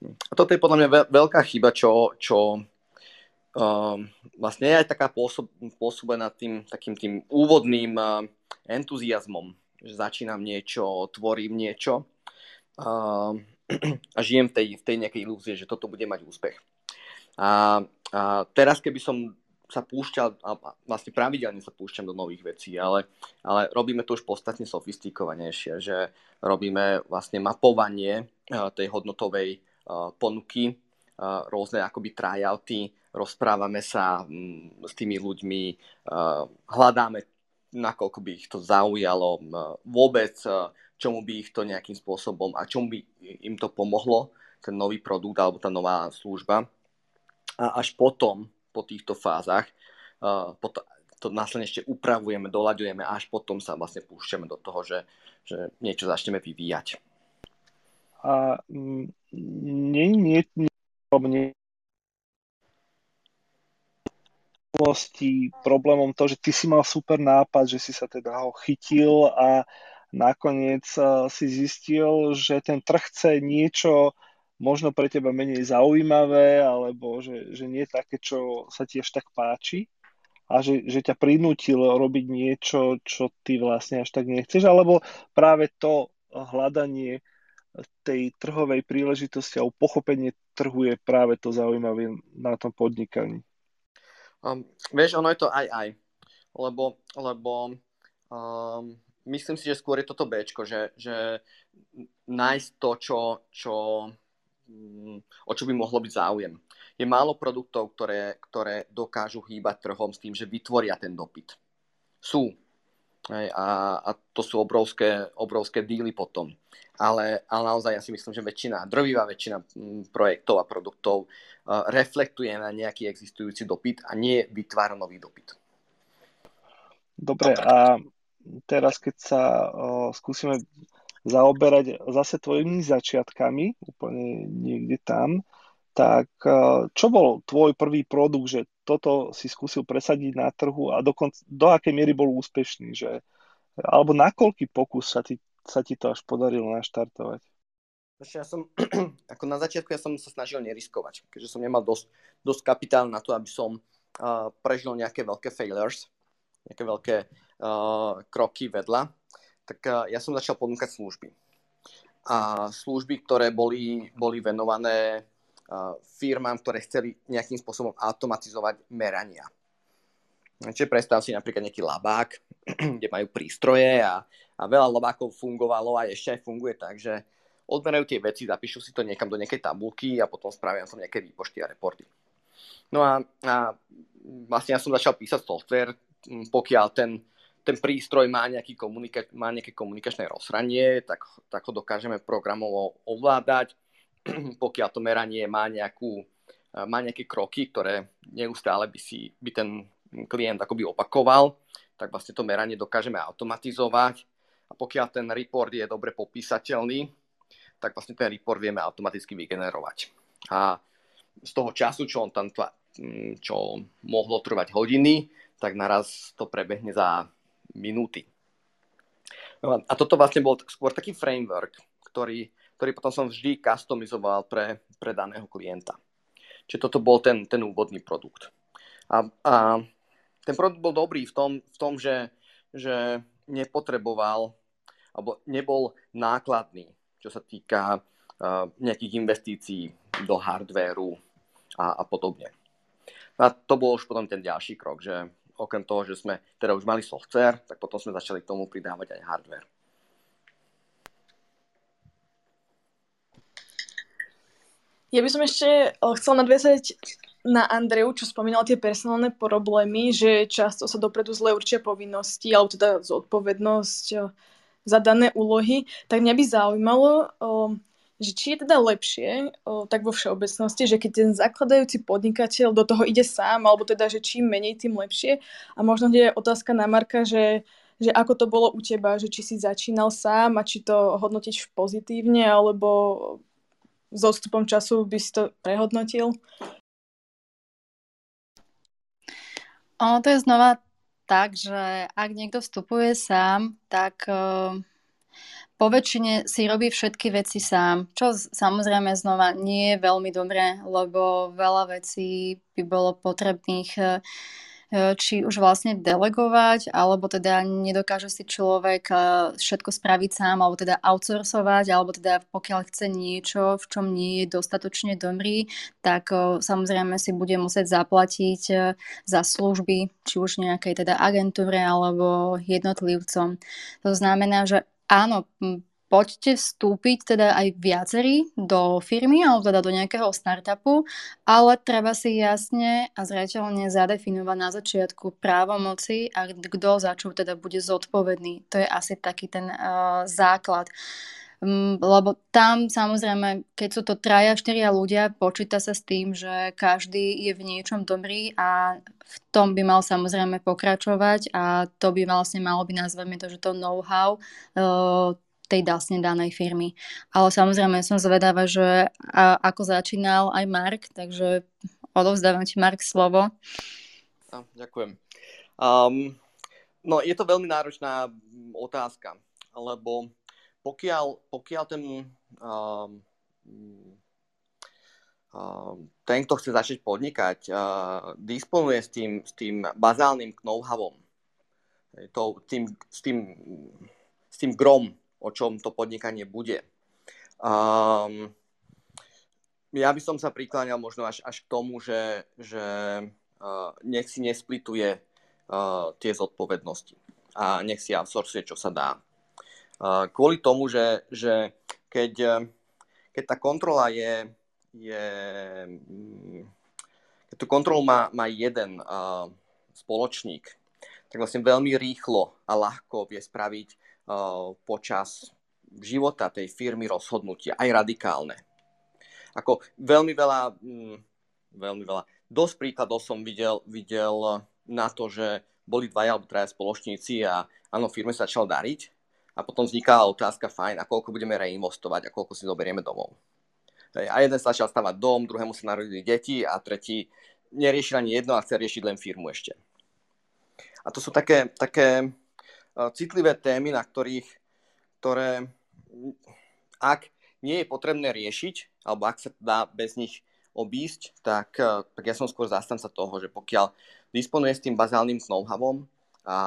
A toto je podľa mňa veľká chyba, čo, čo um, vlastne je aj taká pôsob, pôsobená tým takým tým úvodným uh, entuziasmom, že začínam niečo, tvorím niečo uh, a žijem v tej, v tej nejakej ilúzie, že toto bude mať úspech. A, a teraz, keby som sa púšťal, a vlastne pravidelne sa púšťam do nových vecí, ale, ale robíme to už podstatne sofistikovanejšie, že robíme vlastne mapovanie uh, tej hodnotovej uh, ponuky, uh, rôzne akoby tryouty, rozprávame sa mm, s tými ľuďmi, hľadáme nakoľko by ich to zaujalo, vôbec čomu by ich to nejakým spôsobom a čomu by im to pomohlo, ten nový produkt alebo tá nová služba. A až potom, po týchto fázach, potom, to následne ešte upravujeme, doľaďujeme a až potom sa vlastne púšťame do toho, že, že niečo začneme vyvíjať. A nie, nie, nie, minulosti problémom to, že ty si mal super nápad, že si sa teda ho chytil a nakoniec si zistil, že ten trh chce niečo možno pre teba menej zaujímavé, alebo že, že nie také, čo sa ti až tak páči a že, že ťa prinútil robiť niečo, čo ty vlastne až tak nechceš, alebo práve to hľadanie tej trhovej príležitosti a pochopenie trhu je práve to zaujímavé na tom podnikaní. Um, vieš, ono je to aj aj. Lebo, lebo um, myslím si, že skôr je toto B, že, že nájsť to, čo, čo, o čo by mohlo byť záujem. Je málo produktov, ktoré, ktoré dokážu hýbať trhom s tým, že vytvoria ten dopyt. Sú. Hej, a, a to sú obrovské, obrovské díly potom. Ale, ale naozaj ja si myslím, že väčšina, drvivá väčšina projektov a produktov reflektuje na nejaký existujúci dopyt a nie vytvára nový dopyt. Dobre, a teraz keď sa uh, skúsime zaoberať zase tvojimi začiatkami, úplne niekde tam, tak uh, čo bol tvoj prvý produkt, že toto si skúsil presadiť na trhu a dokonca, do akej miery bol úspešný, že, alebo na koľký pokus sa ti, sa ti to až podarilo naštartovať? ja som, ako na začiatku ja som sa snažil neriskovať, keďže som nemal dosť, dosť kapitál na to, aby som uh, prežil nejaké veľké failures, nejaké veľké uh, kroky vedľa, tak uh, ja som začal ponúkať služby. A služby, ktoré boli, boli venované uh, firmám, ktoré chceli nejakým spôsobom automatizovať merania. Čiže predstav si napríklad nejaký labák, kde majú prístroje a, a veľa labákov fungovalo a ešte aj funguje tak, že odmerajú tie veci, zapíšu si to niekam do nejakej tabulky a potom spravia som nejaké výpočty a reporty. No a, a vlastne ja som začal písať software, pokiaľ ten, ten prístroj má, nejaký komunika- má nejaké komunikačné rozhranie, tak, tak ho dokážeme programovo ovládať. pokiaľ to meranie má, nejakú, má nejaké kroky, ktoré neustále by, si, by ten klient akoby opakoval, tak vlastne to meranie dokážeme automatizovať. A pokiaľ ten report je dobre popísateľný, tak vlastne ten report vieme automaticky vygenerovať. A z toho času, čo on tam mm, čo mohlo trvať hodiny, tak naraz to prebehne za minúty. No a toto vlastne bol skôr taký framework, ktorý ktorý potom som vždy customizoval pre, pre daného klienta. Čiže toto bol ten, ten úvodný produkt. A, a ten produkt bol dobrý v tom, v tom že, že nepotreboval alebo nebol nákladný, čo sa týka uh, nejakých investícií do hardvéru a, a podobne. A to bol už potom ten ďalší krok, že okrem toho, že sme teda už mali software, tak potom sme začali k tomu pridávať aj hardware. Ja by som ešte eh, chcel nadviazať na Andreu, čo spomínal tie personálne problémy, že často sa dopredu zle určia povinnosti, alebo teda zodpovednosť eh, za dané úlohy, tak mňa by zaujímalo, eh, že či je teda lepšie, tak vo všeobecnosti, že keď ten zakladajúci podnikateľ do toho ide sám, alebo teda, že čím menej, tým lepšie. A možno je otázka na Marka, že, že ako to bolo u teba, že či si začínal sám a či to hodnotiť pozitívne, alebo s odstupom času by si to prehodnotil? Ono to je znova tak, že ak niekto vstupuje sám, tak uh po väčšine si robí všetky veci sám, čo samozrejme znova nie je veľmi dobré, lebo veľa vecí by bolo potrebných e, či už vlastne delegovať, alebo teda nedokáže si človek e, všetko spraviť sám, alebo teda outsourcovať, alebo teda pokiaľ chce niečo, v čom nie je dostatočne dobrý, tak e, samozrejme si bude musieť zaplatiť za služby, či už nejakej teda agentúre alebo jednotlivcom. To znamená, že áno, poďte vstúpiť teda aj viacerí do firmy alebo teda do nejakého startupu, ale treba si jasne a zreteľne zadefinovať na začiatku právomoci a kto za čo teda bude zodpovedný. To je asi taký ten uh, základ. Um, lebo tam samozrejme, keď sú to traja, štyria ľudia, počíta sa s tým, že každý je v niečom dobrý a v tom by mal samozrejme pokračovať a to by vlastne malo by nazveme to, že to know-how uh, tej vlastne danej firmy. Ale samozrejme som zvedáva, že ako začínal aj Mark, takže odovzdávam ti Mark slovo. A, ďakujem. Um, no je to veľmi náročná otázka, lebo pokiaľ, pokiaľ ten, um, um, ten, kto chce začať podnikať, uh, disponuje s tým, s tým bazálnym know-howom, to, tým, s, tým, s tým grom, o čom to podnikanie bude. Um, ja by som sa prikláňal možno až, až k tomu, že, že uh, nech si nesplituje uh, tie zodpovednosti a nech si outsourcuje, čo sa dá. Kvôli tomu, že, že keď, e, keď tá kontrola je, je mm, keď tú kontrolu má, má jeden uh, spoločník, tak vlastne veľmi rýchlo a ľahko vie spraviť uh, počas života tej firmy rozhodnutia, aj radikálne. Ako veľmi veľa, mm, veľmi veľa, dosť príkladov som videl, videl na to, že boli dvaja alebo traja spoločníci a áno, firme sa začal dariť, a potom vzniká otázka, fajn, a koľko budeme reinvestovať a koľko si zoberieme domov. A jeden sa začal stavať dom, druhému sa narodili deti a tretí neriešil ani jedno a chce riešiť len firmu ešte. A to sú také, také e, citlivé témy, na ktorých, ktoré ak nie je potrebné riešiť, alebo ak sa dá bez nich obísť, tak, e, tak ja som skôr zastanca toho, že pokiaľ disponuje s tým bazálnym know-howom a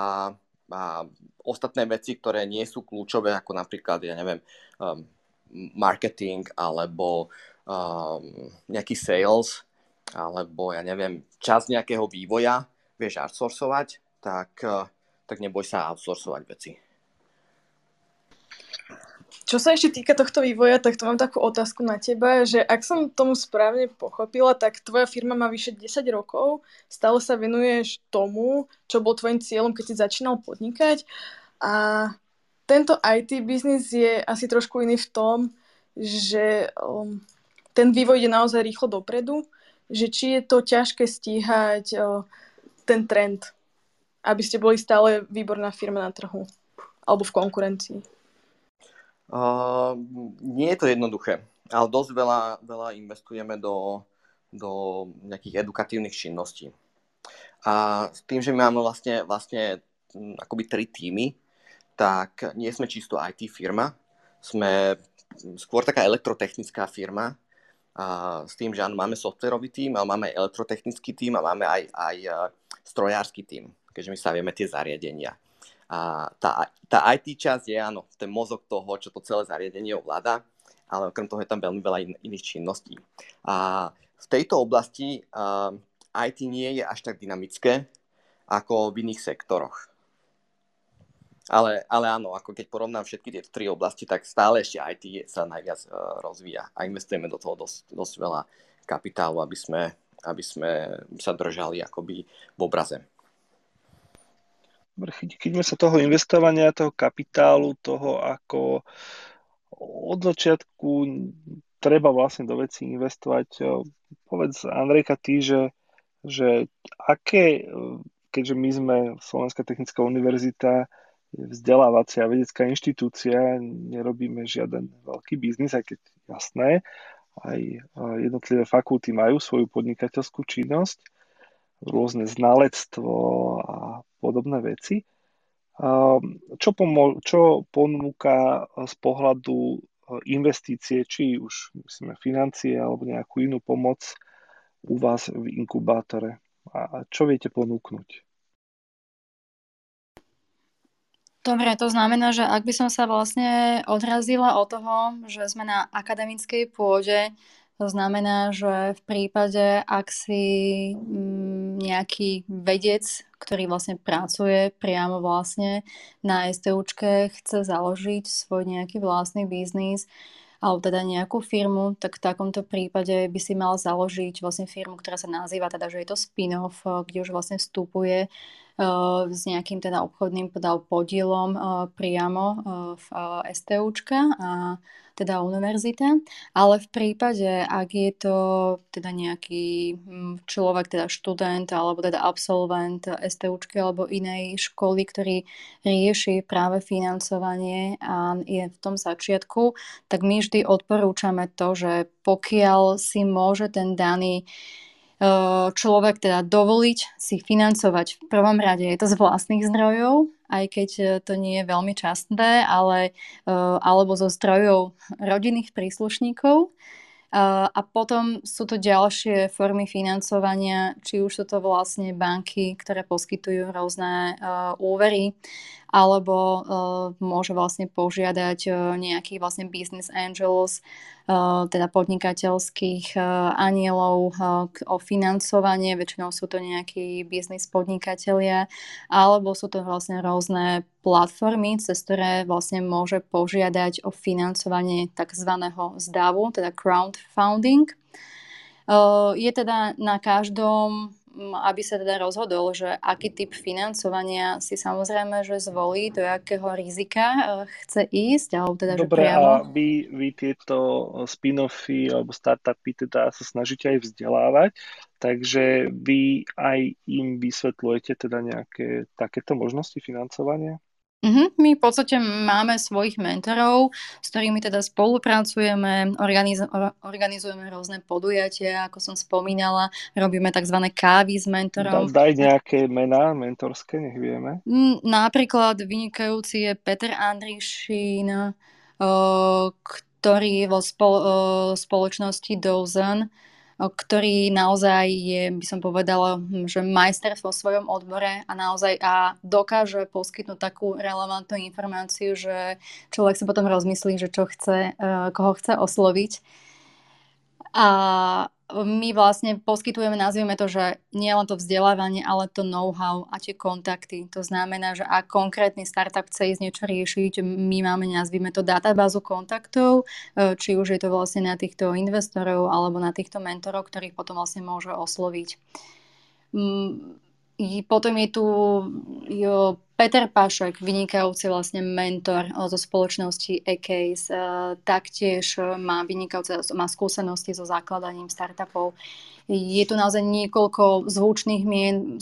a ostatné veci, ktoré nie sú kľúčové, ako napríklad, ja neviem, um, marketing alebo um, nejaký sales, alebo ja neviem, čas nejakého vývoja vieš outsourcovať, tak, uh, tak neboj sa outsourcovať veci. Čo sa ešte týka tohto vývoja, tak to mám takú otázku na teba, že ak som tomu správne pochopila, tak tvoja firma má vyše 10 rokov, stále sa venuješ tomu, čo bol tvojim cieľom, keď si začínal podnikať a tento IT biznis je asi trošku iný v tom, že um, ten vývoj ide naozaj rýchlo dopredu, že či je to ťažké stíhať uh, ten trend, aby ste boli stále výborná firma na trhu alebo v konkurencii. Uh, nie je to jednoduché, ale dosť veľa, veľa investujeme do, do nejakých edukatívnych činností. A s tým, že my máme vlastne, vlastne akoby tri týmy, tak nie sme čisto IT firma, sme skôr taká elektrotechnická firma, a s tým, že áno, máme softwarový tím, ale máme elektrotechnický tím a máme aj, aj strojársky tím, keďže my stavieme tie zariadenia. A tá, tá IT časť je áno, ten mozog toho, čo to celé zariadenie ovláda, ale okrem toho je tam veľmi veľa in, iných činností. A v tejto oblasti uh, IT nie je až tak dynamické ako v iných sektoroch. Ale, ale áno, ako keď porovnám všetky tie tri oblasti, tak stále ešte IT sa najviac uh, rozvíja a investujeme do toho dosť, dosť veľa kapitálu, aby sme, aby sme sa držali akoby v obraze. Sme sa toho investovania, toho kapitálu, toho ako od začiatku treba vlastne do veci investovať. Povedz, Andrejka, ty, že, že aké, keďže my sme Slovenská technická univerzita, vzdelávacia vedecká inštitúcia, nerobíme žiaden veľký biznis, aj keď jasné, aj jednotlivé fakulty majú svoju podnikateľskú činnosť, rôzne znalectvo a podobné veci. Čo, pomo- čo ponúka z pohľadu investície, či už myslíme financie alebo nejakú inú pomoc u vás v inkubátore? A čo viete ponúknuť? Dobre, to znamená, že ak by som sa vlastne odrazila od toho, že sme na akademickej pôde, to znamená, že v prípade, ak si mm, nejaký vedec, ktorý vlastne pracuje priamo vlastne na STUčke, chce založiť svoj nejaký vlastný biznis, alebo teda nejakú firmu, tak v takomto prípade by si mal založiť vlastne firmu, ktorá sa nazýva teda, že je to spin-off, kde už vlastne vstupuje s nejakým teda obchodným podal podielom priamo v STUčka a teda univerzita, ale v prípade, ak je to teda nejaký človek, teda študent alebo teda absolvent STUčky alebo inej školy, ktorý rieši práve financovanie a je v tom začiatku, tak my vždy odporúčame to, že pokiaľ si môže ten daný človek teda dovoliť si financovať v prvom rade je to z vlastných zdrojov, aj keď e, to nie je veľmi časté, ale, alebo zo zdrojov rodinných príslušníkov. A potom sú to ďalšie formy financovania, či už sú to vlastne banky, ktoré poskytujú rôzne úvery, alebo môže vlastne požiadať nejakých vlastne business angels, teda podnikateľských anielov o financovanie, väčšinou sú to nejakí biznis podnikatelia, alebo sú to vlastne rôzne platformy, cez ktoré vlastne môže požiadať o financovanie tzv. zdavu, teda crowdfunding. Je teda na každom aby sa teda rozhodol, že aký typ financovania si samozrejme, že zvolí, do akého rizika e, chce ísť, alebo teda, Dobre, že priamo... a vy, vy tieto spin-offy alebo startupy teda sa snažíte aj vzdelávať, takže vy aj im vysvetľujete teda nejaké takéto možnosti financovania? Uh-huh. My v podstate máme svojich mentorov, s ktorými teda spolupracujeme, organiz- organizujeme rôzne podujatia, ako som spomínala, robíme tzv. kávy s mentorom. Daj nejaké mená mentorské, nech vieme. Napríklad vynikajúci je Peter Andrišín, ktorý vo spoločnosti Dozen ktorý naozaj je, by som povedala, hm, že majster vo svojom odbore a naozaj a dokáže poskytnúť takú relevantnú informáciu, že človek si potom rozmyslí, že čo chce, e, koho chce osloviť. A my vlastne poskytujeme, nazvime to, že nie len to vzdelávanie, ale to know-how a tie kontakty. To znamená, že ak konkrétny startup chce ísť niečo riešiť, my máme, nazvime to, databázu kontaktov, e, či už je to vlastne na týchto investorov alebo na týchto mentorov, ktorých potom vlastne môže osloviť. Mm, potom je tu jo, Peter Pašek, vynikajúci vlastne mentor eh, zo spoločnosti eCase, eh, taktiež má vynikajúce, má skúsenosti so zakladaním startupov. Je tu naozaj niekoľko zvučných mien,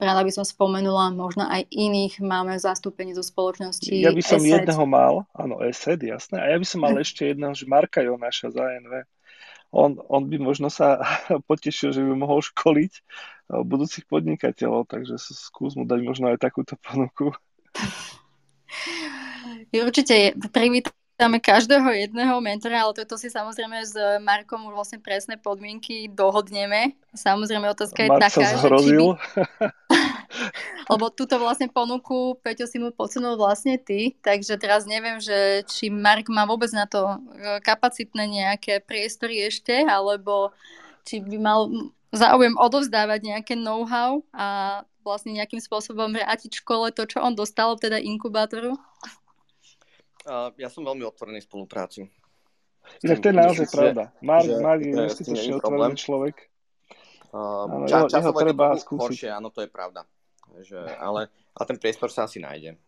rada by som spomenula, možno aj iných máme zastúpenie zo spoločnosti Ja by som ESET. jedného mal, áno, ESET, jasné, a ja by som mal ešte jedného, že Marka Jonáša za ANV on, on by možno sa potešil, že by mohol školiť eh, budúcich podnikateľov, takže skús mu dať možno aj takúto ponuku. Určite privítam Máme každého jedného mentora, ale toto si samozrejme s Markom už vlastne presné podmienky dohodneme. Samozrejme otázka je Mark taká, sa zhrozil. Že by... Lebo túto vlastne ponuku, Peťo, si mu podsunul vlastne ty, takže teraz neviem, že či Mark má vôbec na to e, kapacitné nejaké priestory ešte, alebo či by mal záujem odovzdávať nejaké know-how a vlastne nejakým spôsobom vrátiť škole to, čo on dostal, teda inkubátoru. Ja som veľmi otvorený spolupráci. Inak to je naozaj pravda. Mark, že, Mark je neskutočne otvorený človek. Uh, ča, časovo je to horšie, áno, to je pravda. Že, ale, ale ten priestor sa asi nájde.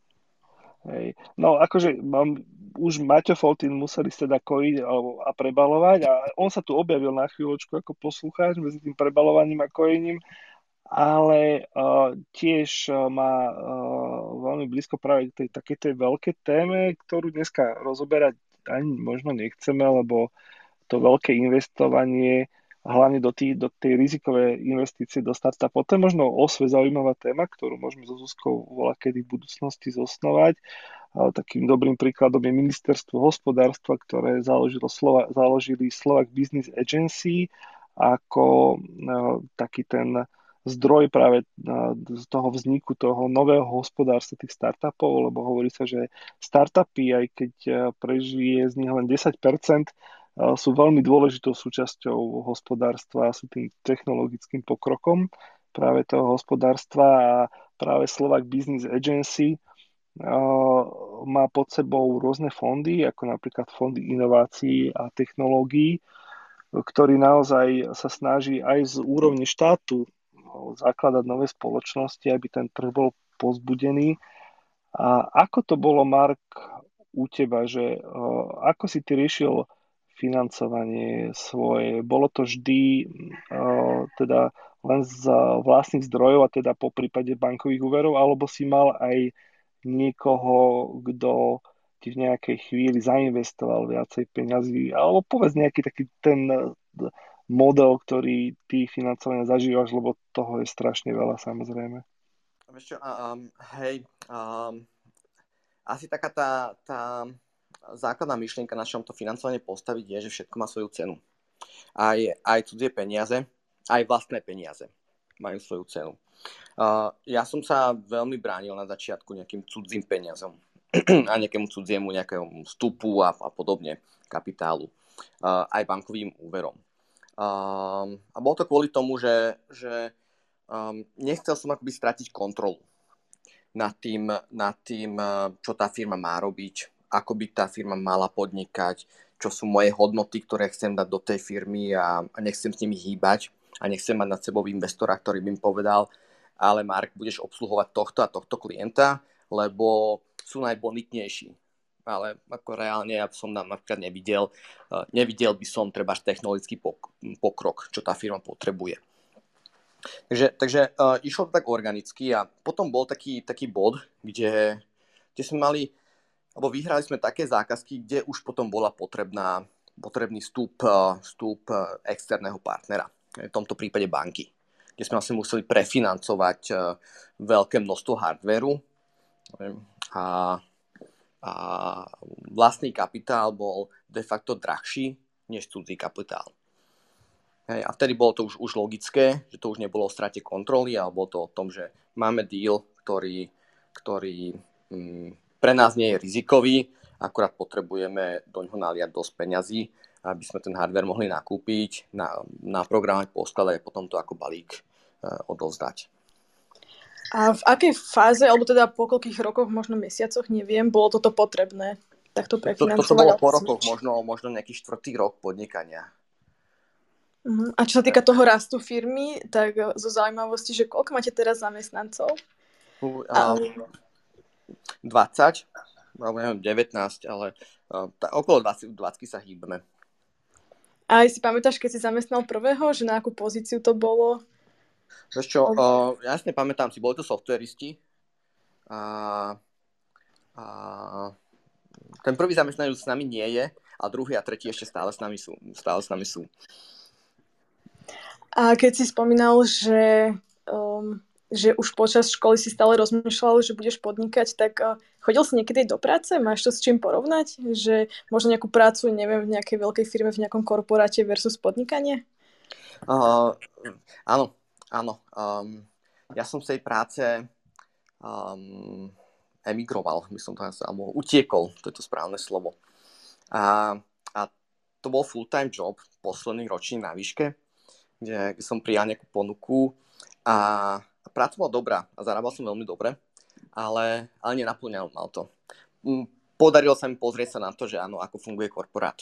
Hej. No akože mám, už Maťo Foltin museli teda kojiť a prebalovať a on sa tu objavil na chvíľočku ako poslucháč medzi tým prebalovaním a kojením ale uh, tiež má uh, veľmi blízko práve k tej takej tej veľkej téme, ktorú dneska rozoberať ani možno nechceme, lebo to veľké investovanie hlavne do, tý, do tej rizikovej investície do startupov. To je možno osve zaujímavá téma, ktorú môžeme so Zuzkou volať kedy v budúcnosti zosnovať. Takým dobrým príkladom je ministerstvo hospodárstva, ktoré založilo Slova, založili Slovak Business Agency ako uh, taký ten zdroj práve z toho vzniku toho nového hospodárstva tých startupov, lebo hovorí sa, že startupy, aj keď e, prežije z nich len 10%, e, sú veľmi dôležitou súčasťou hospodárstva, sú tým technologickým pokrokom práve toho hospodárstva a práve Slovak Business Agency má pod sebou rôzne fondy, ako napríklad fondy inovácií a technológií, ktorý naozaj sa snaží aj z úrovne štátu zakladať nové spoločnosti, aby ten trh bol pozbudený. A ako to bolo, Mark, u teba, že ako si ty riešil financovanie svoje? Bolo to vždy uh, teda len z vlastných zdrojov a teda po prípade bankových úverov, alebo si mal aj niekoho, kto ti v nejakej chvíli zainvestoval viacej peňazí, alebo povedz nejaký taký ten model, ktorý ty financovania zažívaš, lebo toho je strašne veľa samozrejme. Čo, um, hej, um, asi taká tá, tá základná myšlienka, na čom to financovanie postaviť, je, že všetko má svoju cenu. Aj, aj cudzie peniaze, aj vlastné peniaze majú svoju cenu. Uh, ja som sa veľmi bránil na začiatku nejakým cudzím peniazom a nejakému cudziemu nejakému vstupu a, a podobne, kapitálu, uh, aj bankovým úverom. Um, a bolo to kvôli tomu, že, že um, nechcel som akoby stratiť kontrolu nad tým, nad tým, uh, čo tá firma má robiť, ako by tá firma mala podnikať, čo sú moje hodnoty, ktoré chcem dať do tej firmy a, a nechcem s nimi hýbať a nechcem mať nad sebou investora, ktorý by mi povedal, ale Mark, budeš obsluhovať tohto a tohto klienta, lebo sú najbonitnejší ale ako reálne ja som nám napríklad nevidel, uh, nevidel by som treba technologický pokrok, čo tá firma potrebuje. Takže, takže uh, išlo to tak organicky a potom bol taký, taký bod, kde, kde sme mali, alebo vyhrali sme také zákazky, kde už potom bola potrebná, potrebný vstup, uh, vstup uh, externého partnera, v tomto prípade banky, kde sme vlastne museli prefinancovať uh, veľké množstvo hardveru a a vlastný kapitál bol de facto drahší než cudzí kapitál. A vtedy bolo to už, už logické, že to už nebolo o strate kontroly, ale bolo to o tom, že máme deal, ktorý, ktorý mm, pre nás nie je rizikový, akurát potrebujeme do ňoho naliať dosť peňazí, aby sme ten hardware mohli nakúpiť, na, naprogramovať, poskladať a potom to ako balík e, odovzdať. A v akej fáze, alebo teda po koľkých rokoch, možno mesiacoch, neviem, bolo toto potrebné takto prefinancovať? To, toto bolo po rokoch, možno, možno nejaký štvrtý rok podnikania. Uh-huh. A čo sa týka toho rastu firmy, tak zo zaujímavosti, že koľko máte teraz zamestnancov? Uh, um, 20, alebo neviem, 19, ale uh, tá, okolo 20, 20 sa hýbeme. A si pamätáš, keď si zamestnal prvého, že na akú pozíciu to bolo? Vieš čo, uh, jasne pamätám si, boli to softveristi a, a ten prvý zamestnanec s nami nie je a druhý a tretí ešte stále s nami sú. Stále s nami sú. A keď si spomínal, že um, že už počas školy si stále rozmýšľal, že budeš podnikať, tak chodil si niekedy do práce? Máš to s čím porovnať? Že možno nejakú prácu, neviem, v nejakej veľkej firme, v nejakom korporáte versus podnikanie? Uh, áno, áno. Um, ja som z tej práce um, emigroval, by som to alebo utiekol, to je to správne slovo. A, a to bol full-time job, posledný ročník na výške, kde som prijal nejakú ponuku a práca bola dobrá a zarábal som veľmi dobre, ale, ale nenaplňal mal to. Mm, podarilo sa mi pozrieť sa na to, že áno, ako funguje korporát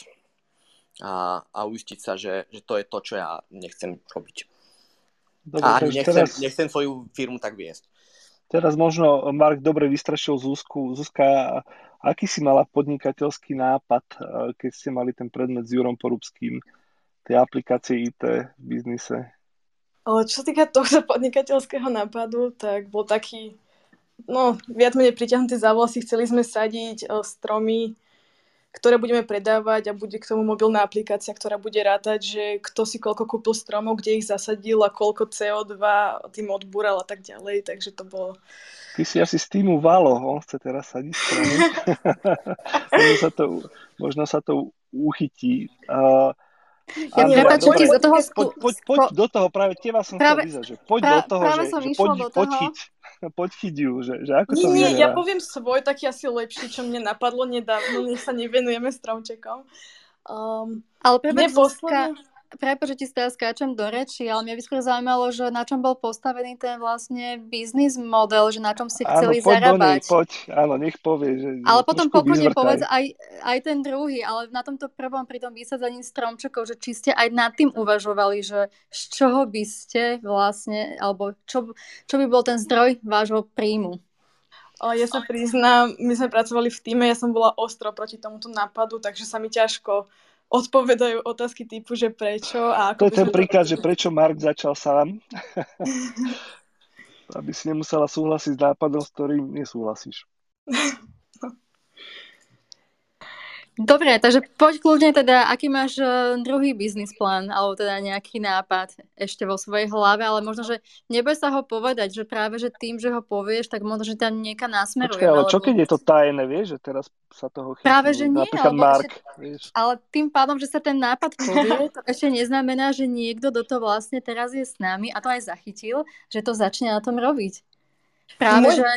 a, a uistiť sa, že, že to je to, čo ja nechcem robiť. Dobre, a nechcem, teraz, nechcem svoju firmu tak viesť. Teraz možno Mark dobre vystrašil Zuzku. Zuzka, aký si mala podnikateľský nápad, eh, keď ste mali ten predmet s Jurom Porubským, tie aplikácie IT v biznise? Čo sa týka tohto podnikateľského nápadu, tak bol taký, no, viac menej priťahnutý za vlasy. Chceli sme sadiť stromy, ktoré budeme predávať a bude k tomu mobilná aplikácia, ktorá bude rátať, že kto si koľko kúpil stromov, kde ich zasadil a koľko CO2 tým odbúral a tak ďalej. Takže to bolo... Ty si asi z týmu Valo, on chce teraz sadiť stromy. možno, sa to, možno sa to uchytí. Uh, ja prepáč, ti do toho... Poď, poď, poď do toho, práve teba som práve, chcel vyzať, že poď do toho, práve že, som že poď, do toho. poď, chyť, poď chyť ju, že, že ako nie, to Nie, ja poviem svoj, taký asi lepší, čo mne napadlo nedávno, nech sa nevenujeme stromčekom. Um, Ale prepáč. Prepo, že ti teraz skáčem do reči, ale mňa by skôr zaujímalo, že na čom bol postavený ten vlastne biznis model, že na čom si chceli áno, poď zarábať. Nej, poď, áno, nech povie. Že, ale potom pokojne povedz aj, aj ten druhý, ale na tomto prvom pri tom vysadzaní stromčekov, že či ste aj nad tým uvažovali, že z čoho by ste vlastne, alebo čo, čo by bol ten zdroj vášho príjmu? Ja sa priznám, my sme pracovali v týme, ja som bola ostro proti tomuto nápadu, takže sa mi ťažko odpovedajú otázky typu, že prečo a ako... To je ten príklad, to... že prečo Mark začal sám. Aby si nemusela súhlasiť s nápadom, s ktorým nesúhlasíš. Dobre, takže poď kľudne teda, aký máš uh, druhý biznis plán, alebo teda nejaký nápad ešte vo svojej hlave, ale možno, že neboj sa ho povedať, že práve, že tým, že ho povieš, tak možno, že tam nieka nasmeruje. Počkej, ale čo keď je to tajné, vieš, že teraz sa toho chytí, Práve, že nie, napríklad Mark, ešte, vieš. ale tým pádom, že sa ten nápad povie, to ešte neznamená, že niekto do toho vlastne teraz je s nami a to aj zachytil, že to začne na tom robiť. Práve, Môj... že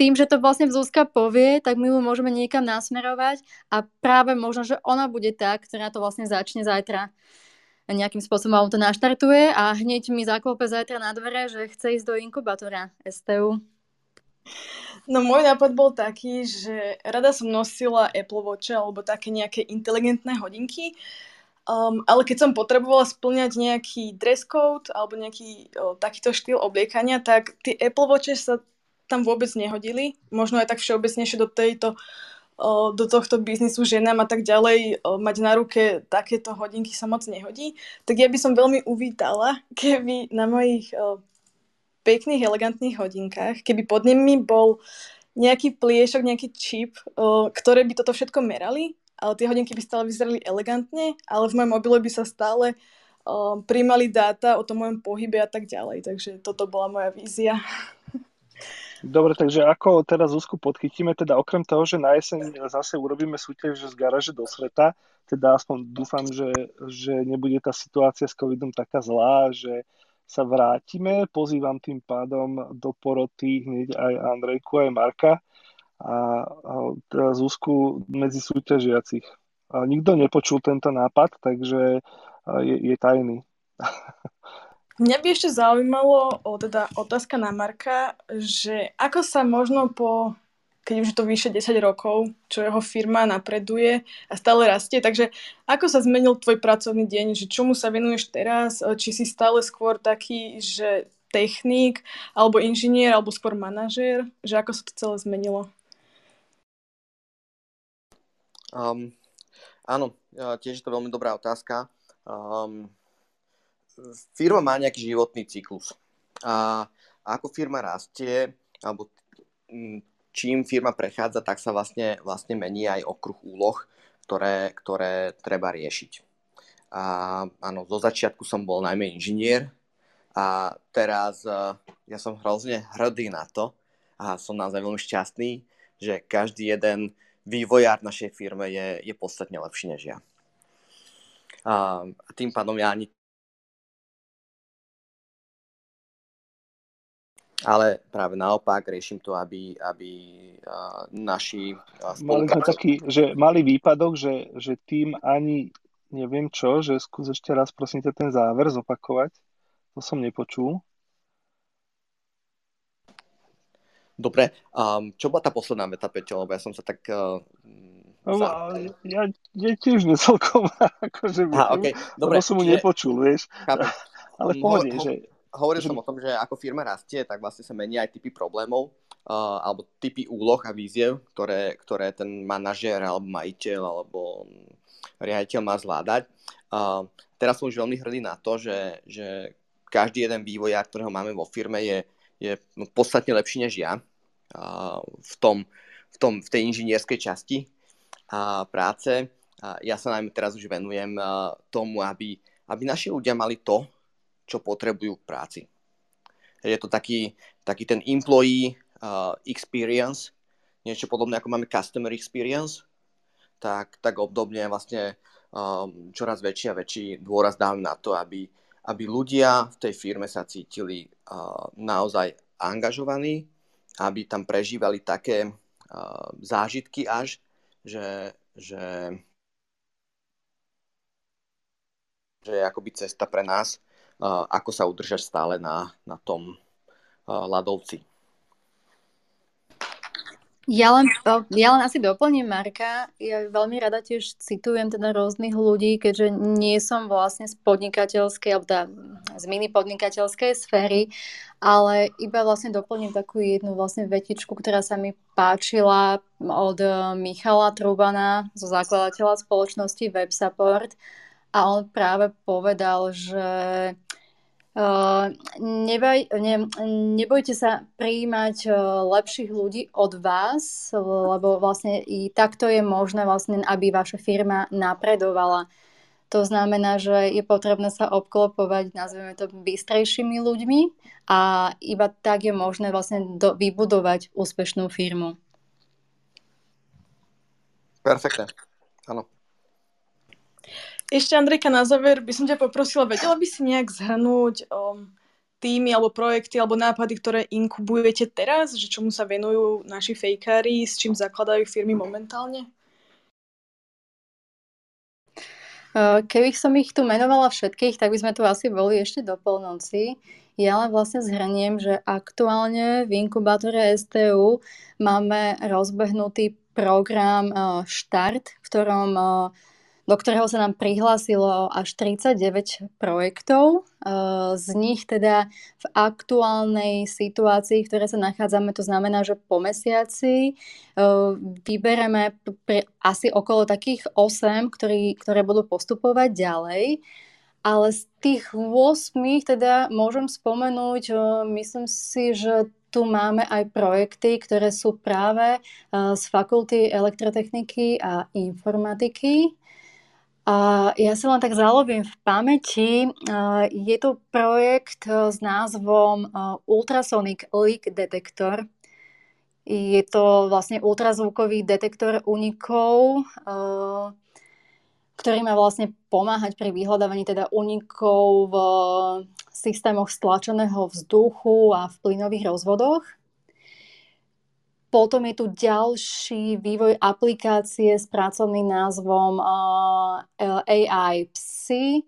tým, že to vlastne Zuzka povie, tak my ju môžeme niekam nasmerovať a práve možno, že ona bude tá, ktorá to vlastne začne zajtra nejakým spôsobom to naštartuje a hneď mi zaklope zajtra na dvere, že chce ísť do inkubátora STU. No môj nápad bol taký, že rada som nosila Apple Watch alebo také nejaké inteligentné hodinky, um, ale keď som potrebovala splňať nejaký dress code alebo nejaký o, takýto štýl obliekania, tak tie Apple Watche sa tam vôbec nehodili. Možno aj tak všeobecnejšie do tejto do tohto biznisu ženám a tak ďalej mať na ruke takéto hodinky sa moc nehodí, tak ja by som veľmi uvítala, keby na mojich pekných, elegantných hodinkách, keby pod nimi bol nejaký pliešok, nejaký čip, ktoré by toto všetko merali, ale tie hodinky by stále vyzerali elegantne, ale v mojom mobile by sa stále príjmali dáta o tom mojom pohybe a tak ďalej. Takže toto bola moja vízia. Dobre, takže ako teraz Zuzku podchytíme, teda okrem toho, že na jeseň zase urobíme súťaž z garaže do sveta, teda aspoň dúfam, že, že nebude tá situácia s covidom taká zlá, že sa vrátime. Pozývam tým pádom do poroty hneď aj Andrejku, aj Marka a, a teda Zuzku medzi súťažiacich. A nikto nepočul tento nápad, takže je, je tajný. Mňa by ešte zaujímalo, o, teda otázka na Marka, že ako sa možno po, keď už je to vyše 10 rokov, čo jeho firma napreduje a stále rastie, takže ako sa zmenil tvoj pracovný deň, že čomu sa venuješ teraz, či si stále skôr taký, že technik, alebo inžinier, alebo skôr manažér, že ako sa to celé zmenilo? Um, áno, tiež je to veľmi dobrá otázka. Um, firma má nejaký životný cyklus. A ako firma rastie, alebo čím firma prechádza, tak sa vlastne, vlastne mení aj okruh úloh, ktoré, ktoré treba riešiť. A áno, zo začiatku som bol najmä inžinier, A teraz uh, ja som hrozne hrdý na to a som naozaj veľmi šťastný, že každý jeden vývojár našej firme je, je podstatne lepší než ja. A tým pádom ja ani ale práve naopak riešim to, aby, aby uh, naši uh, Mali sme taký, že mali výpadok, že, že tým ani neviem čo, že skús ešte raz prosím ťa ten záver zopakovať. To som nepočul. Dobre, um, čo bola tá posledná veta, Peťo, lebo ja som sa tak... Uh, no, ja, ja tiež necelkom akože Aha, okay. Dobre, som mu nepočul, vieš. Chápem. Ale pohode, ho, že... Hovoril som o tom, že ako firma rastie, tak vlastne sa menia aj typy problémov uh, alebo typy úloh a víziev, ktoré, ktoré ten manažér alebo majiteľ alebo riaditeľ má zvládať. Uh, teraz som už veľmi hrdý na to, že, že každý jeden vývojár, ktorého máme vo firme, je, je podstatne lepší než ja v, tom, v, tom, v tej inžinierskej časti práce. Ja sa najmä teraz už venujem tomu, aby, aby naši ľudia mali to, čo potrebujú v práci. Je to taký, taký ten employee uh, experience, niečo podobné ako máme customer experience, tak, tak obdobne vlastne um, čoraz väčší a väčší dôraz dávam na to, aby, aby ľudia v tej firme sa cítili uh, naozaj angažovaní, aby tam prežívali také uh, zážitky až, že, že, že je akoby cesta pre nás, ako sa udržať stále na, na tom ľadovci. Ja len, ja len asi doplním Marka. Ja veľmi rada tiež citujem teda rôznych ľudí, keďže nie som vlastne z podnikateľskej, alebo teda z mini podnikateľskej sféry, ale iba vlastne doplním takú jednu vlastne vetičku, ktorá sa mi páčila od Michala Trubana, zo zakladateľa spoločnosti WebSupport. A on práve povedal, že Uh, nebaj, ne, nebojte sa prijímať uh, lepších ľudí od vás, lebo vlastne i takto je možné, vlastne, aby vaša firma napredovala. To znamená, že je potrebné sa obklopovať, nazveme to, bystrejšími ľuďmi a iba tak je možné vlastne do, vybudovať úspešnú firmu. Perfektne. Áno. Ešte Andrejka, na záver by som ťa poprosila, vedela by si nejak zhrnúť um, týmy alebo projekty alebo nápady, ktoré inkubujete teraz, že čomu sa venujú naši fejkári, s čím zakladajú firmy momentálne? Keby som ich tu menovala všetkých, tak by sme tu asi boli ešte do polnoci. Ja len vlastne zhrniem, že aktuálne v inkubátore STU máme rozbehnutý program Štart, v ktorom do ktorého sa nám prihlásilo až 39 projektov. Eh, z nich teda v aktuálnej situácii, v ktorej sa nachádzame, to znamená, že po mesiaci eh, vybereme asi okolo takých 8, ktorý, ktoré budú postupovať ďalej. Ale z tých 8 teda môžem spomenúť, eh, myslím si, že tu máme aj projekty, ktoré sú práve z fakulty elektrotechniky a informatiky. Ja sa len tak zalovím v pamäti. Je to projekt e, s názvom e, Ultrasonic Leak Detector. Je to vlastne ultrazvukový detektor unikov, e, ktorý má vlastne pomáhať pri vyhľadávaní teda unikov v systémoch stlačeného vzduchu a v plynových rozvodoch. Potom je tu ďalší vývoj aplikácie s pracovným názvom AI Psy.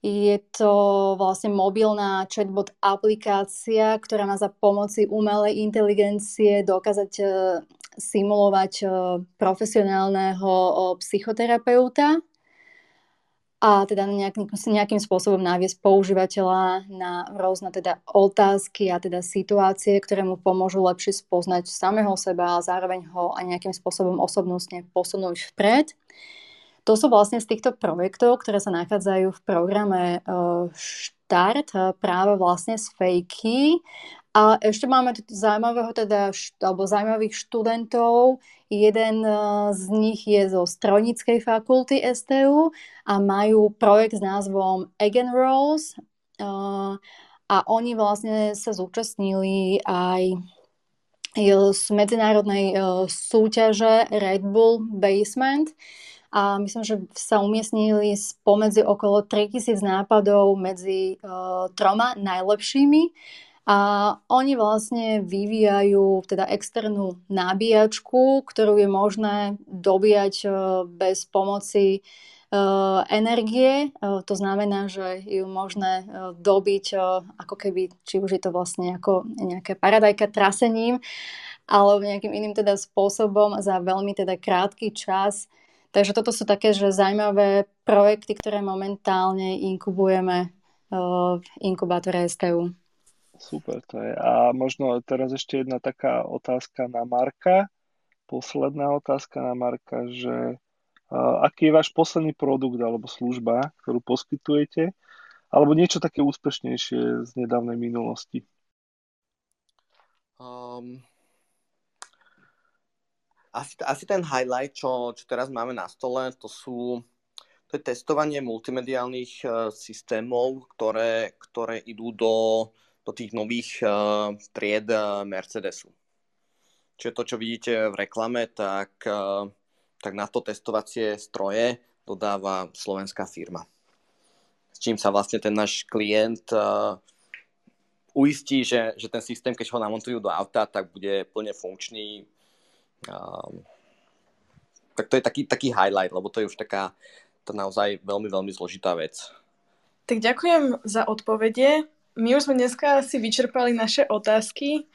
Je to vlastne mobilná chatbot aplikácia, ktorá má za pomoci umelej inteligencie dokázať uh, simulovať uh, profesionálneho psychoterapeuta a teda nejakým, nejakým spôsobom naviesť používateľa na rôzne teda otázky a teda situácie, ktoré mu pomôžu lepšie spoznať samého seba a zároveň ho aj nejakým spôsobom osobnostne posunúť vpred. To sú vlastne z týchto projektov, ktoré sa nachádzajú v programe e, Štart e, práve vlastne z Fejky a ešte máme zaujímavého teda, alebo zaujímavých študentov. Jeden e, z nich je zo strojníckej fakulty STU a majú projekt s názvom Rolls. E, a oni vlastne sa zúčastnili aj z medzinárodnej súťaže Red Bull Basement a myslím, že sa umiestnili spomedzi okolo 3000 nápadov medzi troma najlepšími a oni vlastne vyvíjajú teda externú nabíjačku, ktorú je možné dobíjať e, bez pomoci e, energie. E, to znamená, že ju možné dobiť ako keby, či už je to vlastne ako nejaké paradajka trasením, alebo nejakým iným teda spôsobom za veľmi teda krátky čas. Takže toto sú také, že zaujímavé projekty, ktoré momentálne inkubujeme v inkubátore STU. Super to je. A možno teraz ešte jedna taká otázka na Marka. Posledná otázka na Marka, že uh, aký je váš posledný produkt alebo služba, ktorú poskytujete, alebo niečo také úspešnejšie z nedávnej minulosti? Um, asi, asi ten highlight, čo, čo teraz máme na stole, to sú to je testovanie multimediálnych uh, systémov, ktoré, ktoré idú do do tých nových uh, tried uh, Mercedesu. Čiže to, čo vidíte v reklame, tak, uh, tak na to testovacie stroje dodáva slovenská firma. S čím sa vlastne ten náš klient uh, uistí, že, že ten systém, keď ho namontujú do auta, tak bude plne funkčný. Um, tak to je taký, taký highlight, lebo to je už taká to naozaj veľmi, veľmi zložitá vec. Tak ďakujem za odpovede my už sme dneska si vyčerpali naše otázky.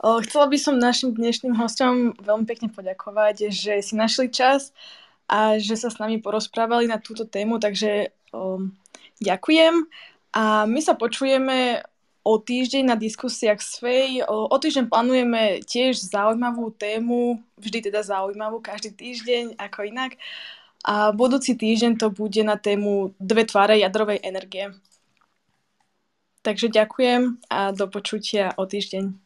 Chcela by som našim dnešným hostom veľmi pekne poďakovať, že si našli čas a že sa s nami porozprávali na túto tému, takže um, ďakujem. A my sa počujeme o týždeň na diskusiách s FEJ. O, o týždeň plánujeme tiež zaujímavú tému, vždy teda zaujímavú, každý týždeň, ako inak. A budúci týždeň to bude na tému dve tváre jadrovej energie. Takže ďakujem a do počutia o týždeň.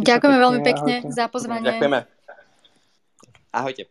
Ďakujeme veľmi pekne ahojte. za pozvanie. Ďakujeme. Ahojte.